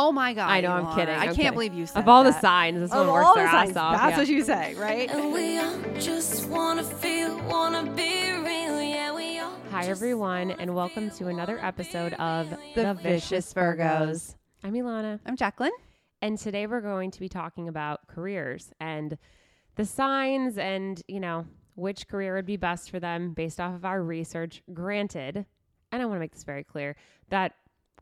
Oh my god! I know, I'm Ilana, kidding, I I'm can't believe you said. Of all the signs, this Of one works all their the ass signs, off. That's yeah. what you say, right? And we all just wanna feel, wanna be real. Yeah, we all. Hi, everyone, and welcome to another episode of real. The Vicious Virgos. I'm Ilana, I'm Jacqueline. and today we're going to be talking about careers and the signs and, you know, which career would be best for them based off of our research. Granted, and I want to make this very clear that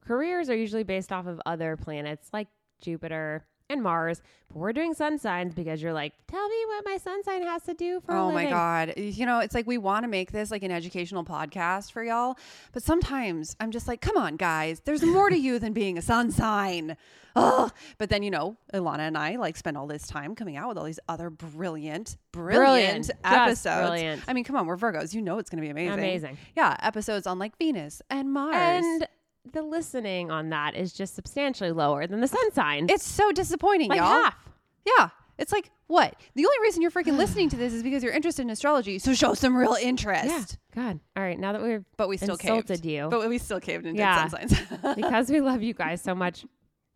careers are usually based off of other planets like Jupiter and Mars, but we're doing sun signs because you're like, tell me what my sun sign has to do for Oh my god! You know, it's like we want to make this like an educational podcast for y'all, but sometimes I'm just like, come on, guys. There's more to you than being a sun sign. Ugh. But then you know, Ilana and I like spend all this time coming out with all these other brilliant, brilliant, Brilliant. Episodes. brilliant. I mean, come on, we're Virgos. You know it's going to be amazing. Amazing. Yeah, episodes on like Venus and Mars. And the listening on that is just substantially lower than the sun sign. it's so disappointing, like y'all. half. Yeah. It's like, what? The only reason you're freaking listening to this is because you're interested in astrology. So show some real interest. Yeah. God. All right. Now that we've But we still insulted caved. you But we still caved and did Yeah. sun signs. because we love you guys so much,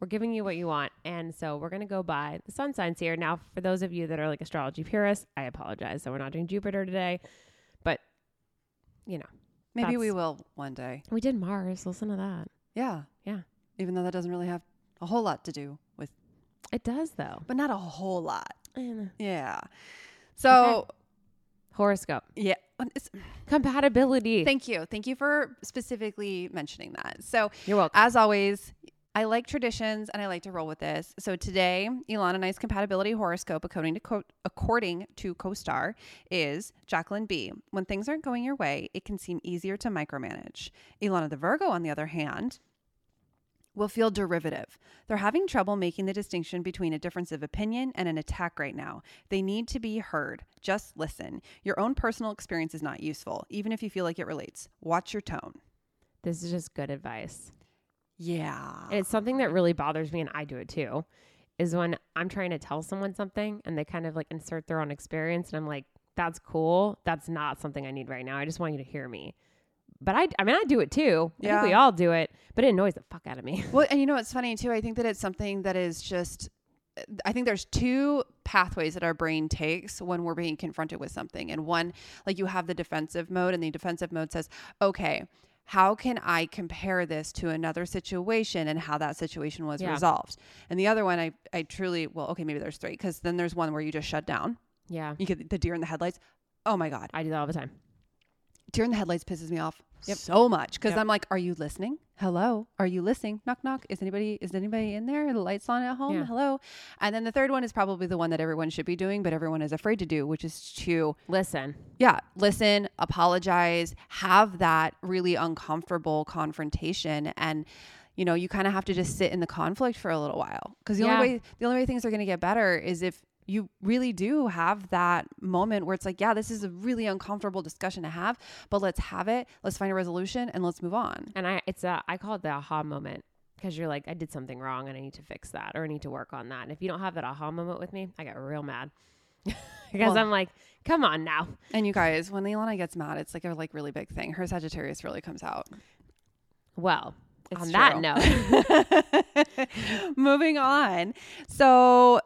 we're giving you what you want. And so we're going to go by the sun signs here. Now, for those of you that are like astrology purists, I apologize. So we're not doing Jupiter today. But, you know, Maybe we will one day. we did Mars. Listen to that. Yeah. Yeah. Even though that doesn't really have a whole lot to do with, It does, though. but not a whole lot. Yeah. So, Horoscope. yeah. Um, it's, Compatibility. thank you. Thank you for specifically mentioning that. So, You're welcome. As always, I like traditions and I like to roll with this. So today, Ilana and I's compatibility horoscope, according to co- according to CoStar, is Jacqueline B. When things aren't going your way, it can seem easier to micromanage. Ilana the Virgo, on the other hand, will feel derivative. They're having trouble making the distinction between a difference of opinion and an attack right now. They need to be heard. Just listen. Your own personal experience is not useful, even if you feel like it relates. Watch your tone. this is just good advice. Yeah. And it's something that really bothers me, and I do it too, is when I'm trying to tell someone something and they kind of like insert their own experience, and I'm like, that's cool. That's not something I need right now. I just want you to hear me. But I, I mean, I do it too. I think we all do it, but it annoys the fuck out of me. Well, and you know what's funny too? I think that it's something that is just. Eh, I think there's two pathways that our brain takes when we're being confronted with something. And one, like you have the defensive mode, and the defensive mode says, okay, how can I compare this to another situation and how that situation was Yeah. resolved? And the other one, I, I truly, well, okay, maybe there's three, because then there's one where you just shut down. Yeah, You get the deer in the headlights. Oh my God. I do that all the time. Deer in the headlights pisses me off Yep. so much because Yep. I'm like, are you listening? Hello, are you listening? Knock knock. Is anybody is anybody in there? The lights on at home. Yeah. Hello. And then the third one is probably the one that everyone should be doing, but everyone is afraid to do, which is to Listen, yeah, listen, apologize, have that really uncomfortable confrontation and you know, you kind of have to just sit in the conflict for a little while because the Yeah. only way the only way things are going to get better is if you really do have that moment where it's like, yeah, this is a really uncomfortable discussion to have, but let's have it. Let's find a resolution and let's move on. and I, it's a, I call it the aha moment because you're like, I did something wrong and I need to fix that or I need to work on that. And if you don't have that aha moment with me, I get real mad because Well- I'm like, come on now. And you guys, when Leilana gets mad, it's like a like really big thing. Her Sagittarius really comes out. Well, It's on that note, Moving on. So,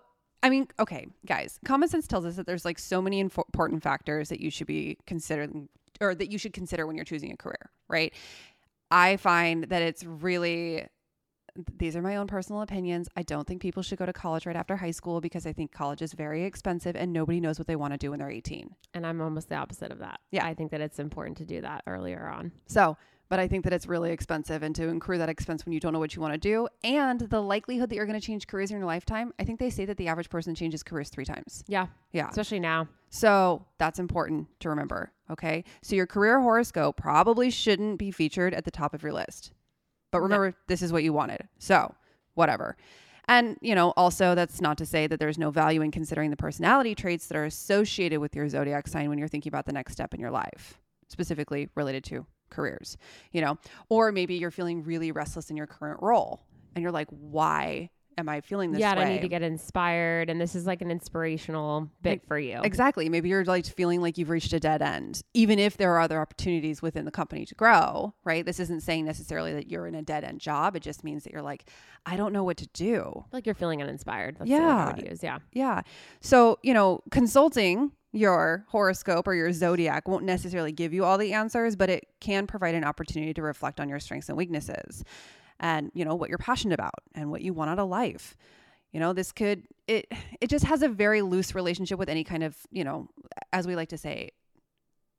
I mean, okay, guys, common sense tells us that there's like so many important factors that you should be considering or that you should consider when you're choosing a career, right? I find that it's really these are my own personal opinions. I don't think people should go to college right after high school because I think college is very expensive and nobody knows what they want to do when they're 18. and I'm almost the opposite of that. Yeah. I think that it's important to do that earlier on. So, but I think that it's really expensive and to incur that expense when you don't know what you want to do and the likelihood that you're going to change careers in your lifetime. I think they say that the average person changes careers three times. Yeah. Yeah. Especially now. So that's important to remember. Okay. So your career horoscope probably shouldn't be featured at the top of your list. But No. remember, this is what you wanted. So whatever. And, you know, also that's not to say that there's no value in considering the personality traits that are associated with your zodiac sign when you're thinking about the next step in your life, specifically related to careers, you know, or maybe you're feeling really restless in your current role and you're like, why am I feeling this way? yeah, way? I need to get inspired, and this is like an inspirational bit for you. Exactly. Maybe you're like feeling like you've reached a dead end, even if there are other opportunities within the company to grow, right? This isn't saying necessarily that you're in a dead end job. It just means that you're like, I don't know what to do. Like you're feeling uninspired. That's the word I would Yeah. use. Yeah. Yeah. So, you know, consulting your horoscope or your zodiac won't necessarily give you all the answers, but it can provide an opportunity to reflect on your strengths and weaknesses and, you know, what you're passionate about and what you want out of life. You know, this could it it just has a very loose relationship with any kind of, you know, as we like to say,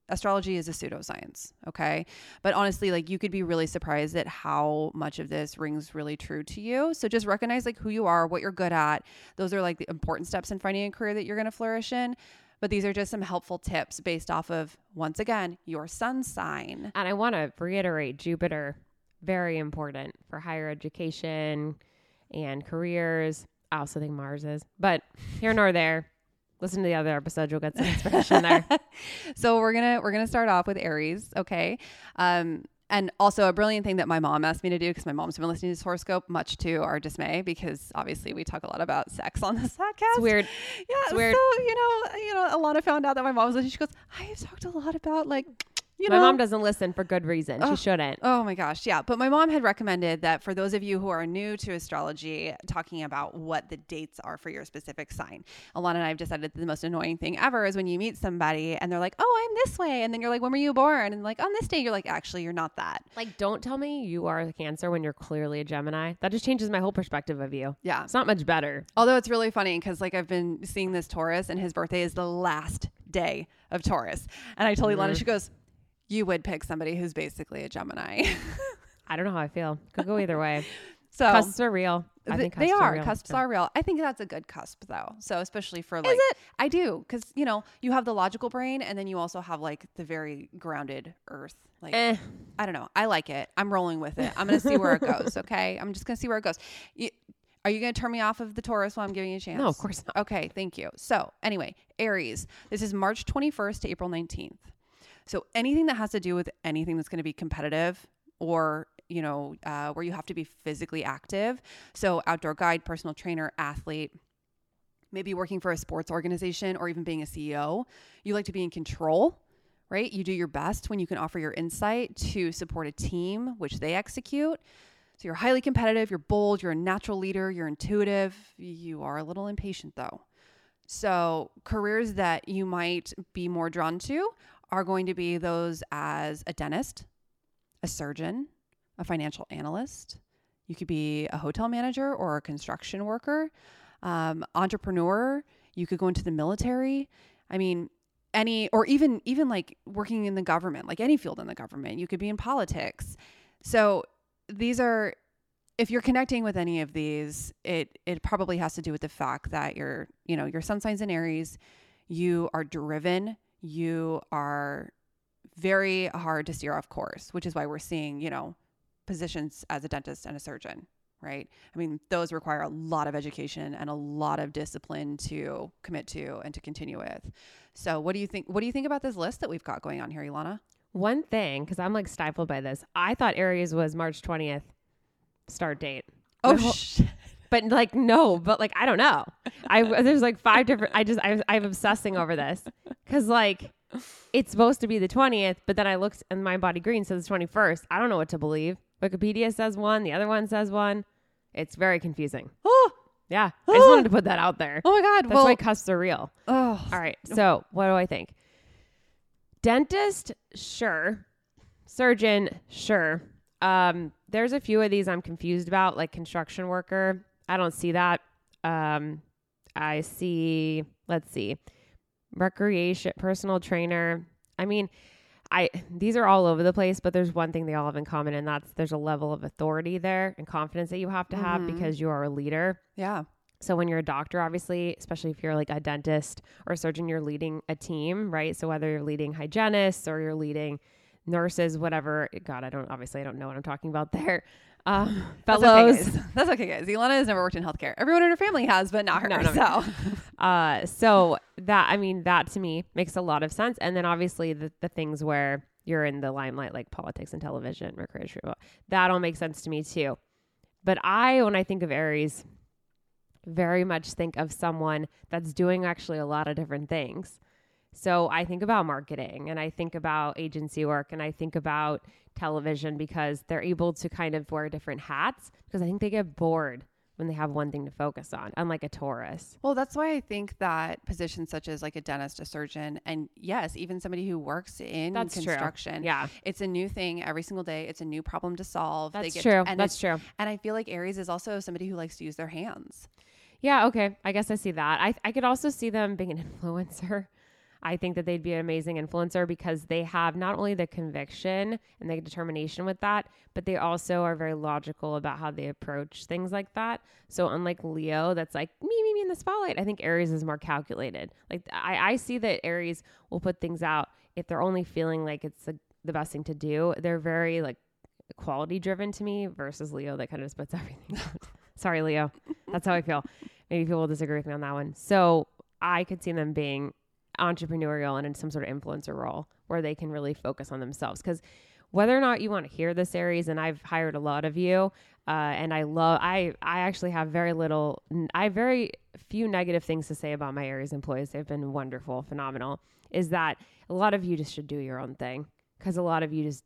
astrology is a pseudoscience, okay? But honestly, like you could be really surprised at how much of this rings really true to you. So just recognize like who you are, what you're good at. Those are like the important steps in finding a career that you're going to flourish in. But these are just some helpful tips based off of once again, your sun sign. And I want to reiterate Jupiter, very important for higher education and careers. I also think Mars is, but here nor there. Listen to the other episode; you'll get some inspiration there. so we're gonna we're gonna start off with Aries, okay? Um, and also a brilliant thing that my mom asked me to do because my mom's been listening to this horoscope, much to our dismay, because obviously we talk a lot about sex on this podcast. It's weird. Yeah, It's weird. so you know, you know, Ilana found out that my mom was listening. She goes, "I have talked a lot about like, you My know." mom doesn't listen for good reason. Oh. She shouldn't. Oh my gosh, yeah. But my mom had recommended that for those of you who are new to astrology, talking about what the dates are for your specific sign. Ilana and I have decided that the most annoying thing ever is when you meet somebody and they're like, "Oh, I'm this way," and then you're like, "When were you born?" And like on this day, you're like, "Actually, you're not that." Like, don't tell me you are a Cancer when you're clearly a Gemini. That just changes my whole perspective of you. Yeah. It's not much better. Although it's really funny because like I've been seeing this Taurus and his birthday is the last day of Taurus, and I told Ilana, mm-hmm. she goes, "You would pick somebody who's basically a Gemini." I don't know how I feel. Could go either way. so Cusps are real. I Th- think they are real. cusps Yeah. are real. I think that's a good cusp though. So especially for like, it? I do because you know you have the logical brain and then you also have like the very grounded Earth. Like Eh. I don't know. I like it. I'm rolling with it. I'm gonna see where it goes. Okay, I'm just gonna see where it goes. You, are you gonna turn me off of the Taurus while I'm giving you a chance? No, of course not. Okay, thank you. So anyway, Aries. This is March 21st to April 19th. So anything that has to do with anything that's going to be competitive or you know uh, where you have to be physically active. So outdoor guide, personal trainer, athlete. Maybe working for a sports organization or even being a CEO. You like to be in control, right? You do your best when you can offer your insight to support a team, which they execute. So you're highly competitive, you're bold, you're a natural leader, you're intuitive. You are a little impatient though. So, careers that you might be more drawn to are going to be those as a dentist, a surgeon, a financial analyst. You could be a hotel manager or a construction worker, um, entrepreneur. You could go into the military. I mean, any or even even like working in the government, like any field in the government. You could be in politics. So these are if you're connecting with any of these, it it probably has to do with the fact that you're, you know, your sun signs in Aries, you are driven, you are very hard to steer off course, which is why we're seeing, you know, positions as a dentist and a surgeon, right? I mean, those require a lot of education and a lot of discipline to commit to and to continue with. So, what do you think what do you think about this list that we've got going on here, Ilana? One thing, because I'm like stifled by this. I thought Aries was March 20th start date. Oh, My whole- sh- but like no, but like I don't know. I there's like five different. I just I, I'm obsessing over this because like it's supposed to be the 20th, but then I looked and mindbodygreen says 21st. I don't know what to believe. Wikipedia says one, the other one says one. It's very confusing. oh, Yeah, I just wanted to put that out there. oh my god. That's well, why cusps are real. oh, All right. So, what do I think? Dentist, sure. Surgeon, sure. Um, there's a few of these I'm confused about, like construction worker. I don't see that. Um, I see, let's see, recreation, personal trainer. I mean, I these are all over the place, but there's one thing they all have in common, and that's there's a level of authority there and confidence that you have to have Mhm. because you are a leader. yeah. So when you're a doctor, obviously, especially if you're like a dentist or a surgeon, you're leading a team, right? So whether you're leading hygienists or you're leading nurses, whatever. God, I don't obviously I don't know what I'm talking about there. Um, That's fellows. okay, guys. That's okay, guys. Ilana has never worked in healthcare. Everyone in her family has, but not her. No, no, no. so, Uh, so that I mean that to me makes a lot of sense. And then obviously the, the things where you're in the limelight, like politics and television, that all makes sense to me too. But I, when I think of Aries, very much think of someone that's doing actually a lot of different things. So I think about marketing and I think about agency work and I think about television because they're able to kind of wear different hats because I think they get bored when they have one thing to focus on, unlike a Taurus. Well, that's why I think that positions such as like a dentist, a surgeon, and yes, even somebody who works in That's true. construction. Yeah, It's a new thing every single day. It's a new problem to solve. They that's get- true. and that's true. And I feel like Aries is also somebody who likes to use their hands. Yeah, okay. I guess I see that. I I could also see them being an influencer. I think that they'd be an amazing influencer because they have not only the conviction and the determination with that, but they also are very logical about how they approach things like that. So unlike Leo, that's like me, me, me in the spotlight. I think Aries is more calculated. Like I, I see that Aries will put things out if they're only feeling like it's the, the best thing to do. They're very like quality driven to me versus Leo that kind of just puts everything out. Sorry, Leo. That's how I feel. Maybe people will disagree with me on that one. So I could see them being entrepreneurial and in some sort of influencer role where they can really focus on themselves. Because whether or not you want to hear this Aries, and I've hired a lot of you, uh, and I love, I, I actually have very little, I have very few negative things to say about my Aries employees. They've been wonderful, phenomenal. Is that a lot of you just should do your own thing because a lot of you just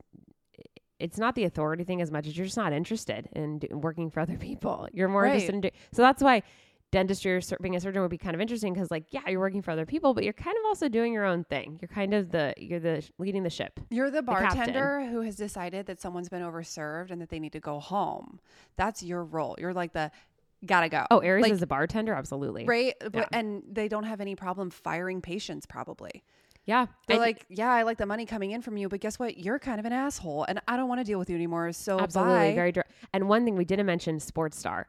it's not the authority thing as much as you're just not interested in do, working for other people. You're more Right. interested in do, so that's why dentistry or being a surgeon would be kind of interesting because like yeah you're working for other people but you're kind of also doing your own thing. You're kind of the you're the leading the ship. You're the bartender who has decided that someone's been overserved and that they need to go home. That's your role. You're like the gotta go. Oh, Aries Like, is a bartender, absolutely. right? Yeah. But, and they don't have any problem firing patients, probably. Yeah, They're and- like, yeah, I like the money coming in from you, but guess what? You're kind of an asshole, and I don't want to deal with you anymore. So absolutely bye. very. Dr- and one thing we didn't mention, sports star.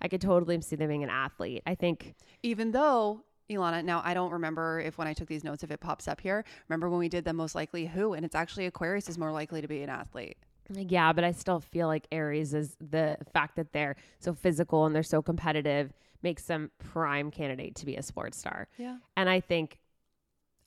I could totally see them being an athlete. I think Even though Ilana, now I don't remember if when I took these notes if it pops up here. Remember when we did the most likely who, and it's actually Aquarius is more likely to be an athlete. Yeah, but I still feel like Aries is the fact that they're so physical and they're so competitive makes them prime candidate to be a sports star. Yeah. And I think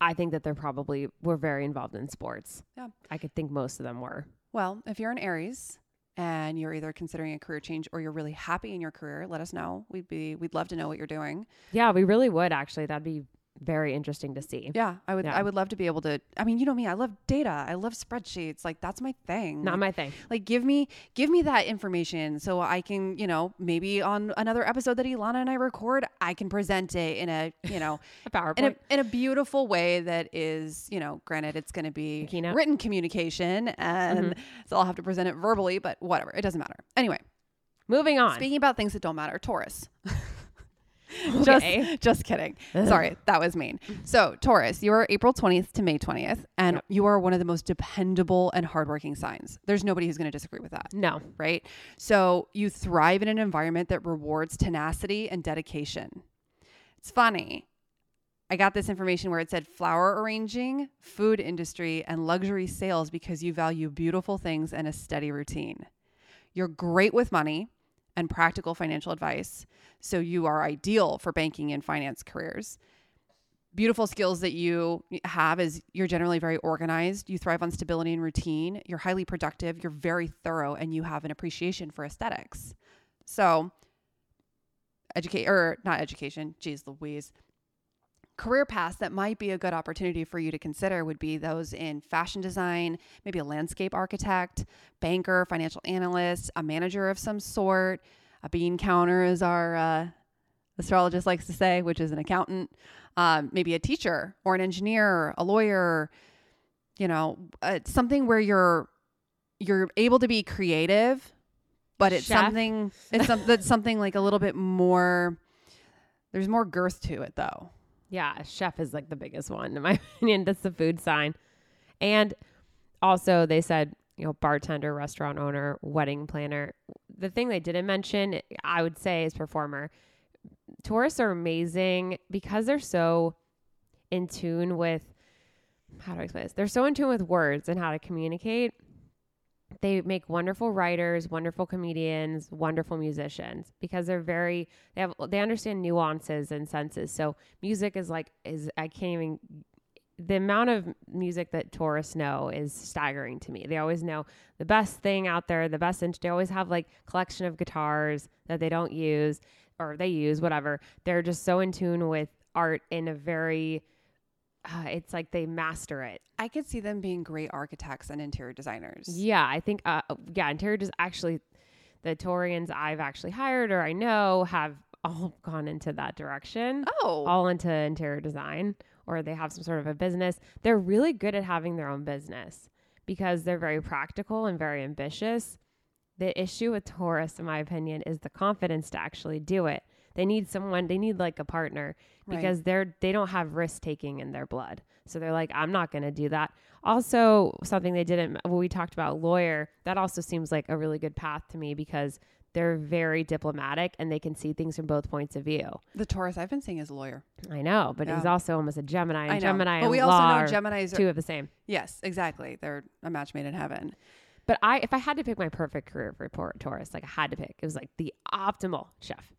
I think that they're probably were very involved in sports. Yeah. I could think most of them were. Well, if you're an Aries and you're either considering a career change or you're really happy in your career, let us know. We'd be we'd love to know what you're doing. Yeah, we really would actually. That'd be very interesting to see. Yeah, I would Yeah. I would love to be able to I mean, you know me, I love data. I love spreadsheets. Like that's my thing. Not my thing. like give me give me that information so I can, you know, maybe on another episode that Ilana and I record, I can present it in a, you know, A PowerPoint. in a in a beautiful way that is, you know, granted it's going to be Keynote. written communication and mm-hmm. so I'll have to present it verbally, but whatever, it doesn't matter. Anyway, Moving on. speaking about things that don't matter, Taurus. Okay. Just, just kidding. Uh-huh. Sorry, that was mean. So, Taurus, you are April 20th to May 20th, and Yep. you are one of the most dependable and hardworking signs. There's nobody who's going to disagree with that, no. right? So, you thrive in an environment that rewards tenacity and dedication. It's funny. I got this information where it said flower arranging, food industry, and luxury sales because you value beautiful things and a steady routine. You're great with money and practical financial advice, so you are ideal for banking and finance careers. Beautiful skills that you have is you're generally very organized, you thrive on stability and routine, you're highly productive, you're very thorough, and you have an appreciation for aesthetics. So, educate or not education, geez Louise. Career paths that might be a good opportunity for you to consider would be those in fashion design, maybe a landscape architect, banker, financial analyst, a manager of some sort, a bean counter, as our uh, astrologist likes to say, which is an accountant, um, maybe a teacher or an engineer, a lawyer, you know, uh, something where you're you're able to be creative, but it's Chef. something it's some, that's something like a little bit more. There's more girth to it, though. Yeah, chef is like the biggest one in my opinion. That's the food sign. And also they said, you know, bartender, restaurant owner, wedding planner. The thing they didn't mention, I would say, is performer. Tauruses are amazing because they're so in tune with how do I explain this? They're so in tune with words and how to communicate. They make wonderful writers, wonderful comedians, wonderful musicians because they're very they have they understand nuances and senses. So music is like is I can't even the amount of music that Tauruses know is staggering to me. They always know the best thing out there, the best. int- They always have like collection of guitars that they don't use, or they use whatever. They're just so in tune with art in a very uh, it's like they master it. I could see them being great architects and interior designers. Yeah, I think uh yeah, interior just actually the Taureans I've actually hired or I know have all gone into that direction. Oh, All into interior design or they have some sort of a business. They're really good at having their own business because they're very practical and very ambitious. The issue with Taurus in my opinion is the confidence to actually do it. They need someone, they need like a partner Right. because they're they don't have risk taking in their blood. So they're like, I'm not going to do that. Also, something they didn't when we talked about lawyer, that also seems like a really good path to me because they're very diplomatic and they can see things from both points of view. the Taurus I've been seeing is a lawyer. I know, but he's also almost a Gemini. And I know, Gemini but we also know Gemini's are two of the same. yes, exactly. They're a match made in heaven. But I, if I had to pick my perfect career for Taurus, like I had to pick, it was like the optimal chef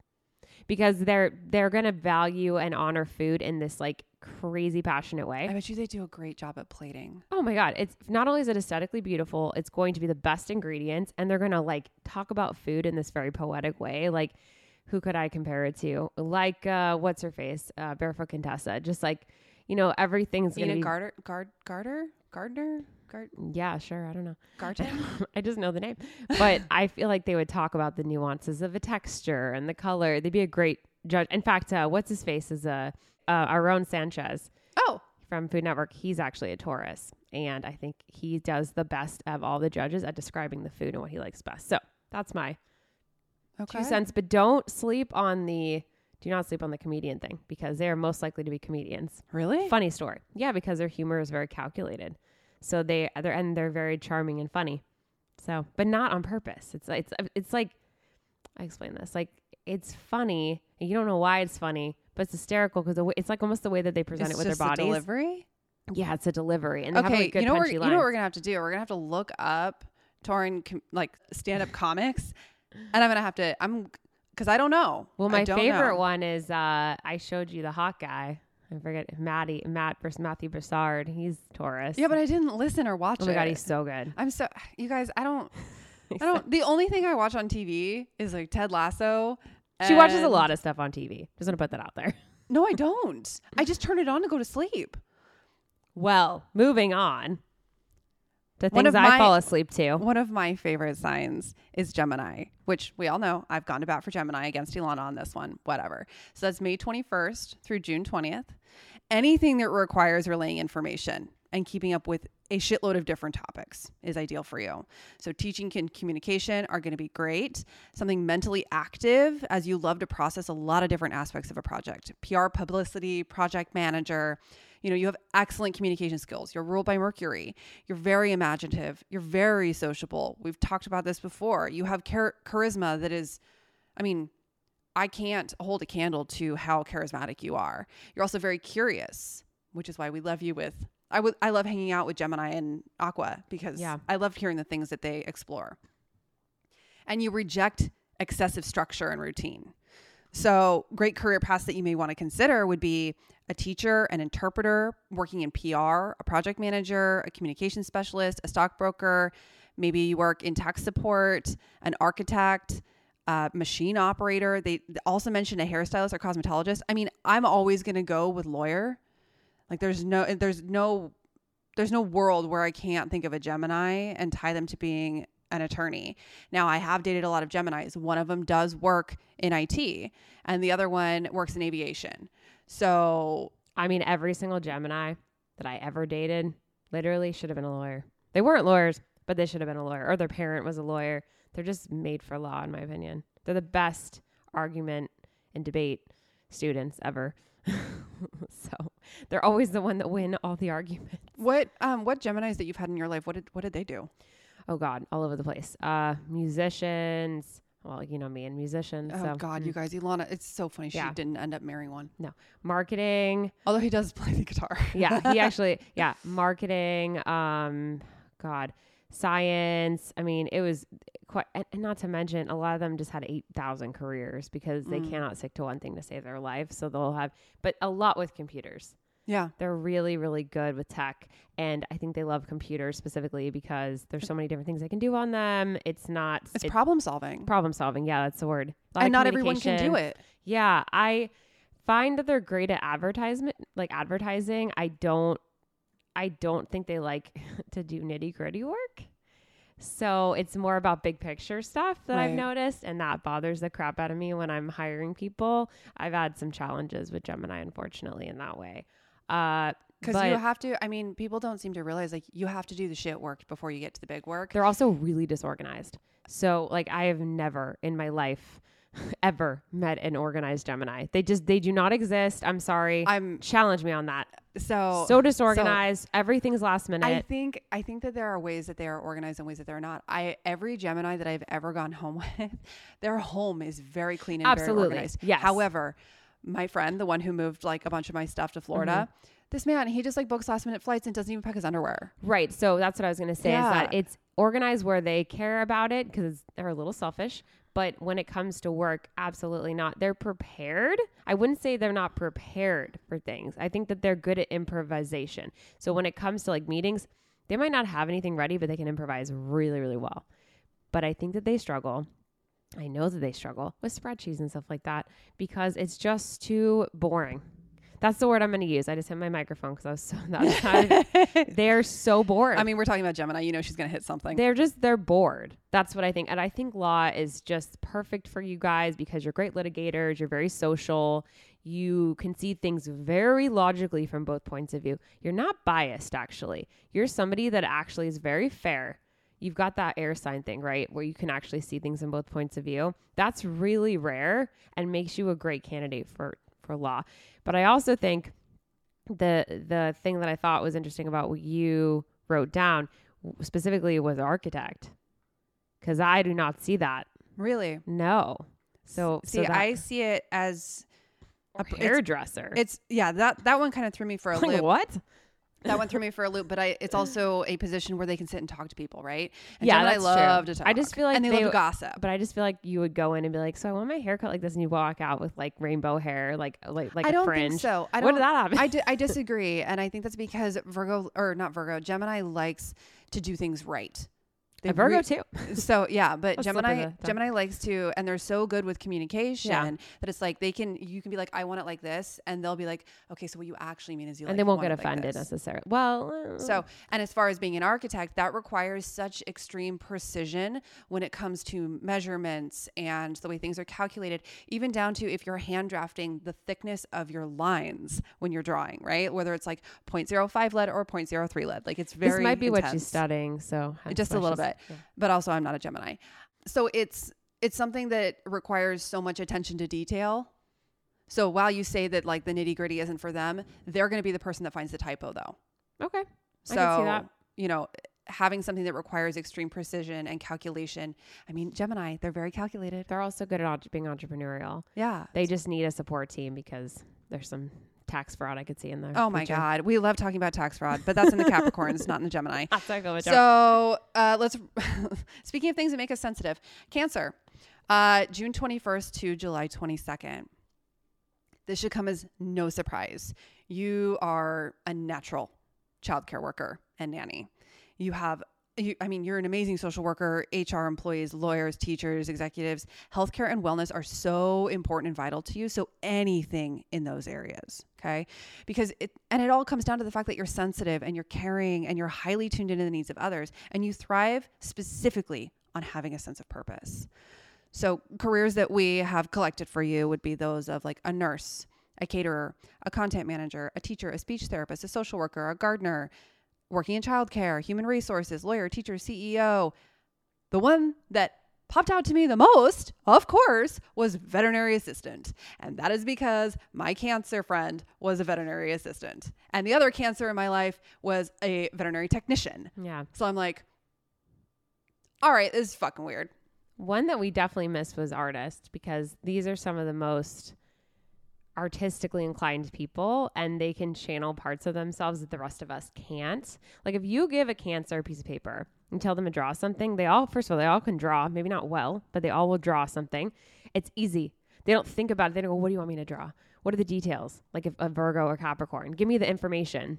because they're they're gonna value and honor food in this like crazy passionate way. I bet you they do a great job at plating. Oh my god, it's not only is it aesthetically beautiful, it's going to be the best ingredients and they're going to like talk about food in this very poetic way. Like who could I compare it to? Like uh what's her face? Uh Barefoot Contessa. Just like, you know, everything's going to be Garter, Gard, Garter, Gardner, Gard, Yeah, sure, I don't know. Garton. I just know the name. But I feel like they would talk about the nuances of a texture and the color. They'd be a great judge. In fact, uh, what's his face is uh, uh Aaron Sanchez oh, from Food Network. He's actually a Taurus, and I think he does the best of all the judges at describing the food and what he likes best. So that's my okay. two cents. But don't sleep on the do not sleep on the comedian thing because they are most likely to be comedians. Really? Funny story, yeah, because their humor is very calculated. So they they're and they're very charming and funny. So, but not on purpose. It's it's it's like I explain this like it's funny you don't know why it's funny, but it's hysterical because it's like almost the way that they present It's it with their the bodies. delivery. Yeah, it's a delivery, and have Okay, like you know what? You know what we're gonna have to do? We're gonna have to look up touring com- like stand up comics, and I'm gonna have to. I'm because I don't know. well, my favorite know. one is uh I showed you the hot guy. I forget Matty Matt versus Matthew Broussard. He's Taurus. Yeah, but I didn't listen or watch oh my it. god, he's so good. I'm so you guys. I don't. I don't. The only thing I watch on TV is like Ted Lasso. She watches a lot of stuff on TV. Just want to put that out there. No, I don't. I just turn it on to go to sleep. Well, moving on One things of I my- fall asleep to. One of my favorite signs is Gemini, which we all know I've gone to bat for Gemini against Ilana on this one, whatever. So that's May 21st through June 20th. Anything that requires relaying information and keeping up with a shitload of different topics is ideal for you. So teaching and communication are going to be great. Something mentally active as you love to process a lot of different aspects of a project. PR, publicity, project manager, you know, you have excellent communication skills. You're ruled by Mercury. You're very imaginative. You're very sociable. We've talked about this before. You have char- charisma that is, I mean, I can't hold a candle to how charismatic you are. You're also very curious, which is why we love you with. I would I love hanging out with Gemini and Aqua because Yeah. I love hearing the things that they explore. And you reject excessive structure and routine. So, great career paths that you may want to consider would be a teacher, an interpreter, working in PR, a project manager, a communication specialist, a stockbroker. Maybe you work in tech support, an architect, a machine operator. They also mentioned a hairstylist or cosmetologist. I mean, I'm always going to go with lawyer. Like, there's no, there's no, there's no world where I can't think of a Gemini and tie them to being an attorney. Now, I have dated a lot of Geminis. One of them does work in IT, and the other one works in aviation. So, I mean, every single Gemini that I ever dated literally should have been a lawyer. They weren't lawyers, but they should have been a lawyer, or their parent was a lawyer. They're just made for law, in my opinion. They're the best argument and debate students ever. so they're always the one that win all the arguments. what um what Geminis that you've had in your life? What did what did they do? Oh God, all over the place. Uh, musicians. Well, you know me and musicians. Oh so, God, mm. you guys, Ilana, it's so funny. She Yeah. didn't end up marrying one, No, marketing. although he does play the guitar. yeah he actually yeah marketing um god science i mean it was quite and not to mention a lot of them just had 8000 careers because they Mm. cannot stick to one thing to save their life so they'll have but a lot with computers yeah. they're really really good with tech and i think they love computers specifically because there's so many different things they can do on them it's not It's it- problem solving. problem solving yeah that's the word And not everyone can do it. Yeah, I find that they're great at advertisement, like advertising. I don't, I don't think they like to do nitty gritty work. So it's more about big picture stuff that I've noticed, and that bothers the crap out of me when I'm hiring people. I've had some challenges with Gemini, unfortunately, in that way. Uh, Because you have to, I mean, people don't seem to realize like you have to do the shit work before you get to the big work. they're also really disorganized. So, like, I have never in my life ever met an organized Gemini. They just they do not exist. I'm sorry. I'm Challenge me on that. so so disorganized. Everything's last minute. I think I think that there are ways that they are organized and ways that they're not. I every Gemini that I've ever gone home with, their home is very clean and Absolutely. very organized. Yes. However, my friend, the one who moved like a bunch of my stuff to Florida, Mm-hmm. this man, he just like books last minute flights and doesn't even pack his underwear. right. So that's what I was gonna say is that Yeah. it's organized where they care about it because they're a little selfish. But when it comes to work, absolutely not. They're prepared. I wouldn't say they're not prepared for things. I think that they're good at improvisation. So when it comes to like meetings, they might not have anything ready, but they can improvise really, really well. But I think that they struggle. I know that they struggle with spreadsheets and stuff like that because it's just too boring. That's the word I'm going to use. I just hit my microphone because I was so that's how they're so bored. I mean, we're talking about Gemini. You know, she's gonna hit something. they're just they're bored. That's what I think. And I think law is just perfect for you guys because you're great litigators, you're very social, you can see things very logically from both points of view. You're not biased actually. You're somebody that actually is very fair. You've got that air sign thing, right? Where you can actually see things in both points of view. That's really rare and makes you a great candidate for for law. But I also think the the thing that I thought was interesting about what you wrote down specifically was architect because I do not see that. really. No. So see, so that, I see it as it's- hairdresser. it's yeah that that one kind of threw me for a like, loop. what? That went through me for a loop, but I it's also a position where they can sit and talk to people, right? And Yeah, Gemini that's love true. to talk. I just feel like and they, they- love to gossip. But I just feel like you would go in and be like, "So I want my hair cut like this," and you walk out with like rainbow hair, like uh, like like I a don't fringe. think so. I don't, did that happen? I, di- I disagree, and I think that's because Virgo or not Virgo, Gemini likes to do things right. They A Virgo re- too. so yeah, but Gemini. Gemini likes to, and they're so good with communication that it's like they can you can be like I want it like this, and they'll be like okay, so what you actually mean is you and like, they won't get like offended this. necessarily. Well, uh, So, and as far as being an architect, that requires such extreme precision when it comes to measurements and the way things are calculated, even down to if you're hand drafting the thickness of your lines when you're drawing, right? Whether it's like 0.05 lead or 0.03 lead. Like it's very this might be what she's intense. studying. So Just a little little she's- bit. But also I'm not a Gemini. So it's it's something that requires so much attention to detail. So while you say that like the nitty gritty isn't for them, they're going to be the person that finds the typo though. Okay. So, I can see that. you know, having something that requires extreme precision and calculation. I mean, Gemini, they're very calculated. They're also good at being entrepreneurial. Yeah. They just need a support team because there's some tax fraud I could see in there. Oh my God. We love talking about tax fraud, but that's in the Capricorns, not in the Gemini. So, So uh, let's, speaking of things that make us sensitive, Cancer, uh, June 21st to July 22nd. This should come as no surprise. You are a natural childcare worker and nanny. You have, you, I mean, you're an amazing social worker, HR employees, lawyers, teachers, executives. Healthcare and wellness are so important and vital to you. So anything in those areas, okay? Because it, and it all comes down to the fact that you're sensitive and you're caring and you're highly tuned into the needs of others. And you thrive specifically on having a sense of purpose. So, careers that we have collected for you would be those of like a nurse, a caterer, a content manager, a teacher, a speech therapist, a social worker, a gardener, working in childcare, human resources, lawyer, teacher, CEO. The one that popped out to me the most, of course, was veterinary assistant. And that is because my cancer friend was a veterinary assistant. And the other cancer in my life was a veterinary technician. yeah. So I'm like, all right, this is fucking weird. One that we definitely missed was artist because these are some of the most artistically inclined people and they can channel parts of themselves that the rest of us can't. Like if you give a cancer a piece of paper and tell them to draw something, they all first of all, they all can draw, maybe not well, but they all will draw something. It's easy. They don't think about it. They don't go, what do you want me to draw? What are the details? Like if a Virgo or Capricorn, give me the information.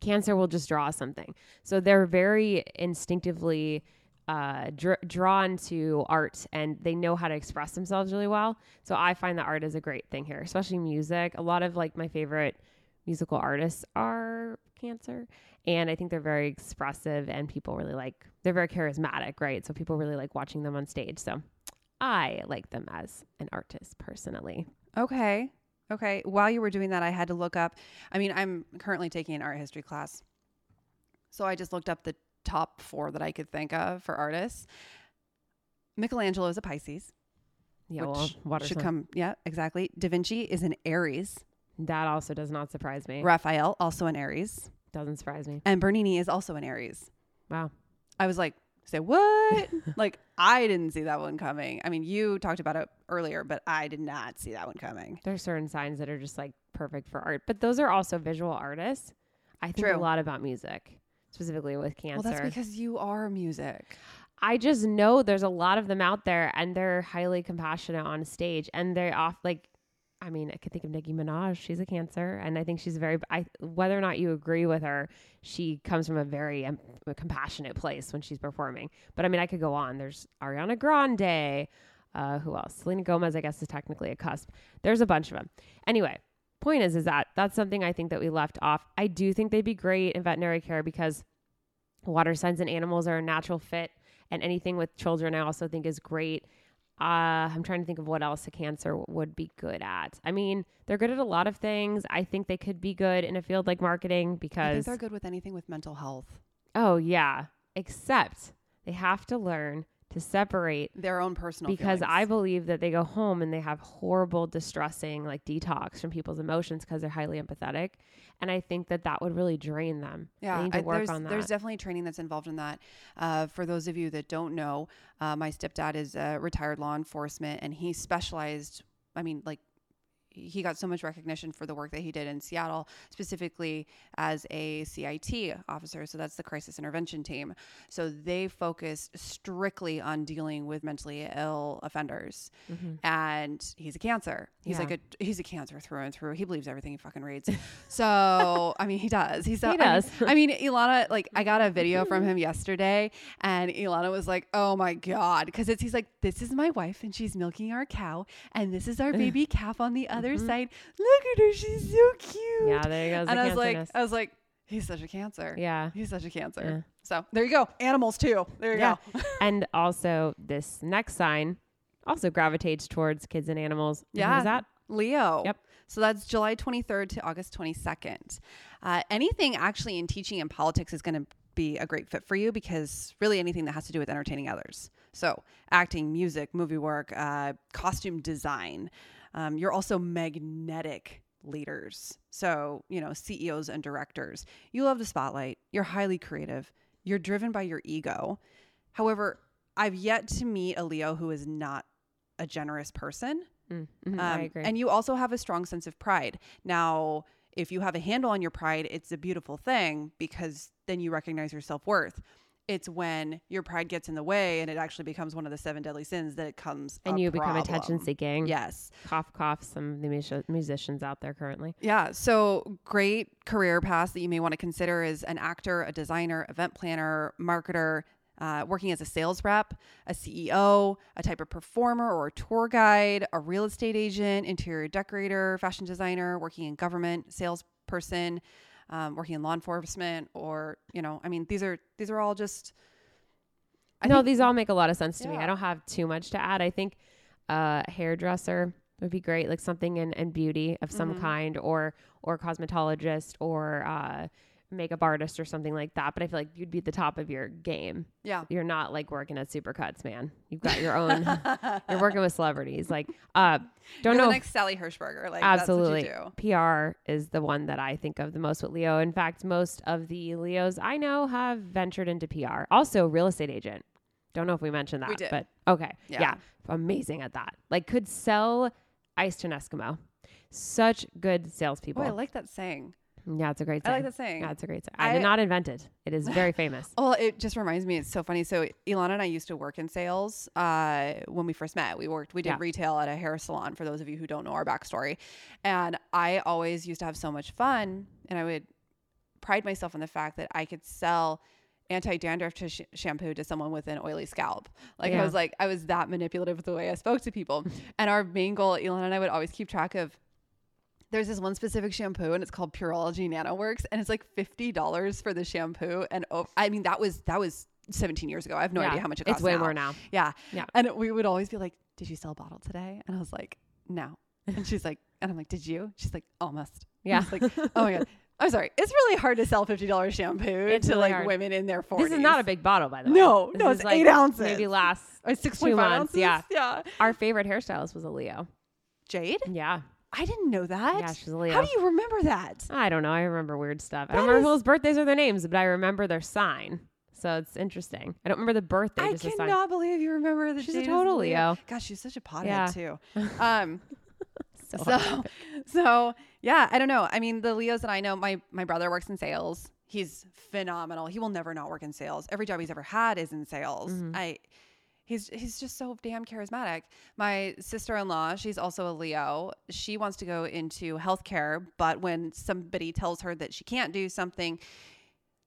Cancer will just draw something. So they're very instinctively uh, dr- drawn to art and they know how to express themselves really well. So I find that art is a great thing here, especially music. A lot of like my favorite musical artists are Cancer, and I think they're very expressive and people really like. They're very charismatic, right? So people really like watching them on stage. So I like them as an artist personally. Okay. Okay. While you were doing that, I had to look up. I mean, I'm currently taking an art history class. So I just looked up the top four that I could think of for artists. Michelangelo is a Pisces, Yeah, which well, should sign. come. Yeah, exactly. Da Vinci is an Aries. That also does not surprise me. Raphael, also an Aries. Doesn't surprise me. And Bernini is also an Aries. Wow. I was like, say what? like I didn't see that one coming. I mean, you talked about it earlier, but I did not see that one coming. There's certain signs that are just like perfect for art, but those are also visual artists. I think a lot about music, specifically with cancer. Well, that's because you are music. I just know there's a lot of them out there and they're highly compassionate on stage and they're off like I mean, I could think of Nicki Minaj. She's a cancer, and I think she's very. I whether or not you agree with her, she comes from a very um, a compassionate place when she's performing. But I mean, I could go on. There's Ariana Grande. Uh, who else? Selena Gomez, I guess, is technically a cusp. There's a bunch of them. Anyway, point is, is that that's something I think that we left off. I do think they'd be great in veterinary care because water signs and animals are a natural fit, and anything with children, I also think is great. Uh, I'm trying to think of what else a cancer w- would be good at. I mean, they're good at a lot of things. I think they could be good in a field like marketing because, they're good with anything with mental health. oh, yeah, except they have to learn to separate Their own personal because I believe that they go home and they have horrible, distressing like detox from people's emotions because they're highly empathetic, and I think that that would really drain them. Yeah, they need to I- there's, there's definitely training that's involved in that. Uh, for those of you that don't know, uh, my stepdad is a retired law enforcement, and he specialized. I mean, like he got so much recognition for the work that he did in Seattle, specifically as a CIT officer. So that's the crisis intervention team. So they focused strictly on dealing with mentally ill offenders. Mhm. And he's a cancer. He's Yeah. like a he's a cancer through and through. He believes everything he fucking reads. So I mean, he does. He's so, He I mean- does. I mean, Ilana, like I got a video from him yesterday, and Ilana was like, "Oh my god," because it's he's like, "This is my wife, and she's milking our cow, and this is our baby calf on the other side. Look at her, she's so cute." Mm-hmm. yeah, there you go. and I was like. I was like, he's such a cancer. yeah. He's such a cancer. Yeah. So there you go. Animals too. There you Yeah. go. and also this next sign also gravitates towards kids and animals. Yeah. Who's that? Leo. Yep. So that's July 23rd to August 22nd. Uh, anything actually in teaching and politics is going to be a great fit for you because really anything that has to do with entertaining others. So acting, music, movie work, uh, costume design. Um, you're also magnetic leaders. So, you know, CEOs and directors. You love the spotlight. You're highly creative. You're driven by your ego. However, I've yet to meet a Leo who is not a generous person. Mm, mhm, I Um, agree. And you also have a strong sense of pride. Now, if you have a handle on your pride, it's a beautiful thing because then you recognize your self worth. It's when your pride gets in the way and it actually becomes one of the seven deadly sins that it comes and you become attention seeking. Yes. Cough, cough. Some of the musi- musicians out there currently. Yeah. So, great career paths that you may want to consider is an actor, a designer, event planner, marketer, uh, working as a sales rep, a CEO, a type of performer or a tour guide, a real estate agent, interior decorator, fashion designer, working in government, salesperson, um, working in law enforcement, or you know, I mean, these are these are all just. I no, think- these all make a lot of sense to me. I don't have too much to add. I think uh, hairdresser would be great, like something in, in beauty of some Mhm. kind, or or cosmetologist, or uh, makeup artist, or something like that. But I feel like you'd be at the top of your game. yeah. You're not like working at Supercuts, man. You've got your own. you're working with celebrities. Like, uh, don't You're know. next Sally Hershberger. Like Absolutely. That's what you do. PR is the one that I think of the most with Leo. In fact, most of the Leos I know have ventured into PR. Also, real estate agent. Don't know if we mentioned that, We did. but okay. Yeah. Yeah. Amazing at that. Like, could sell ice to an Eskimo. Such good salespeople. Oh, I like that saying. Yeah, it's a great I like that saying. Yeah, it's a great saying. I, I- did not invent it. It is very famous. Well, it just reminds me. It's so funny. So Ilana and I used to work in sales uh, when we first met. We worked. We did Yeah. retail at a hair salon. For those of you who don't know our backstory, and I always used to have so much fun, and I would pride myself on the fact that I could sell anti dandruff sh- shampoo to someone with an oily scalp. Like I was like, I was that manipulative with the way I spoke to people. and our main goal, Ilana and I would always keep track of. There's this one specific shampoo and it's called Pureology NanoWorks and it's like fifty dollars for the shampoo and oh, I mean that was that was 17 years ago. I have no Yeah. idea how much it It's way now. more now. Yeah. Yeah. And we would always be like, Did you sell a bottle today? And I was like, No. And she's like, And I'm like, Did you? She's like, Almost. Yeah. like, Oh my God. I'm sorry. It's really hard to sell $50 shampoo It's to really like hard. women in their 40s. This is not a big bottle, by the way. No, This no, it's eight ounces. Maybe last. Or 6.5 two months, ounces. yeah. Yeah. Our favorite hairstylist was a Leo. Jade? Yeah. I didn't know that. Yeah, she's a Leo. How do you remember that? I don't know. I remember weird stuff. I don't remember is- whose birthdays or their names, but I remember their sign. So it's interesting. I don't remember the birthday. I just the sign. cannot believe you remember that She's a total Leo. Gosh, she's such a pothead Yeah. too. Um, So, so, so yeah, I don't know. I mean, the Leos that I know, my my brother works in sales. He's phenomenal. He will never not work in sales. Every job he's ever had is in sales. Mhm. I he's he's just so damn charismatic. My sister-in-law, she's also a Leo. She wants to go into healthcare, but when somebody tells her that she can't do something,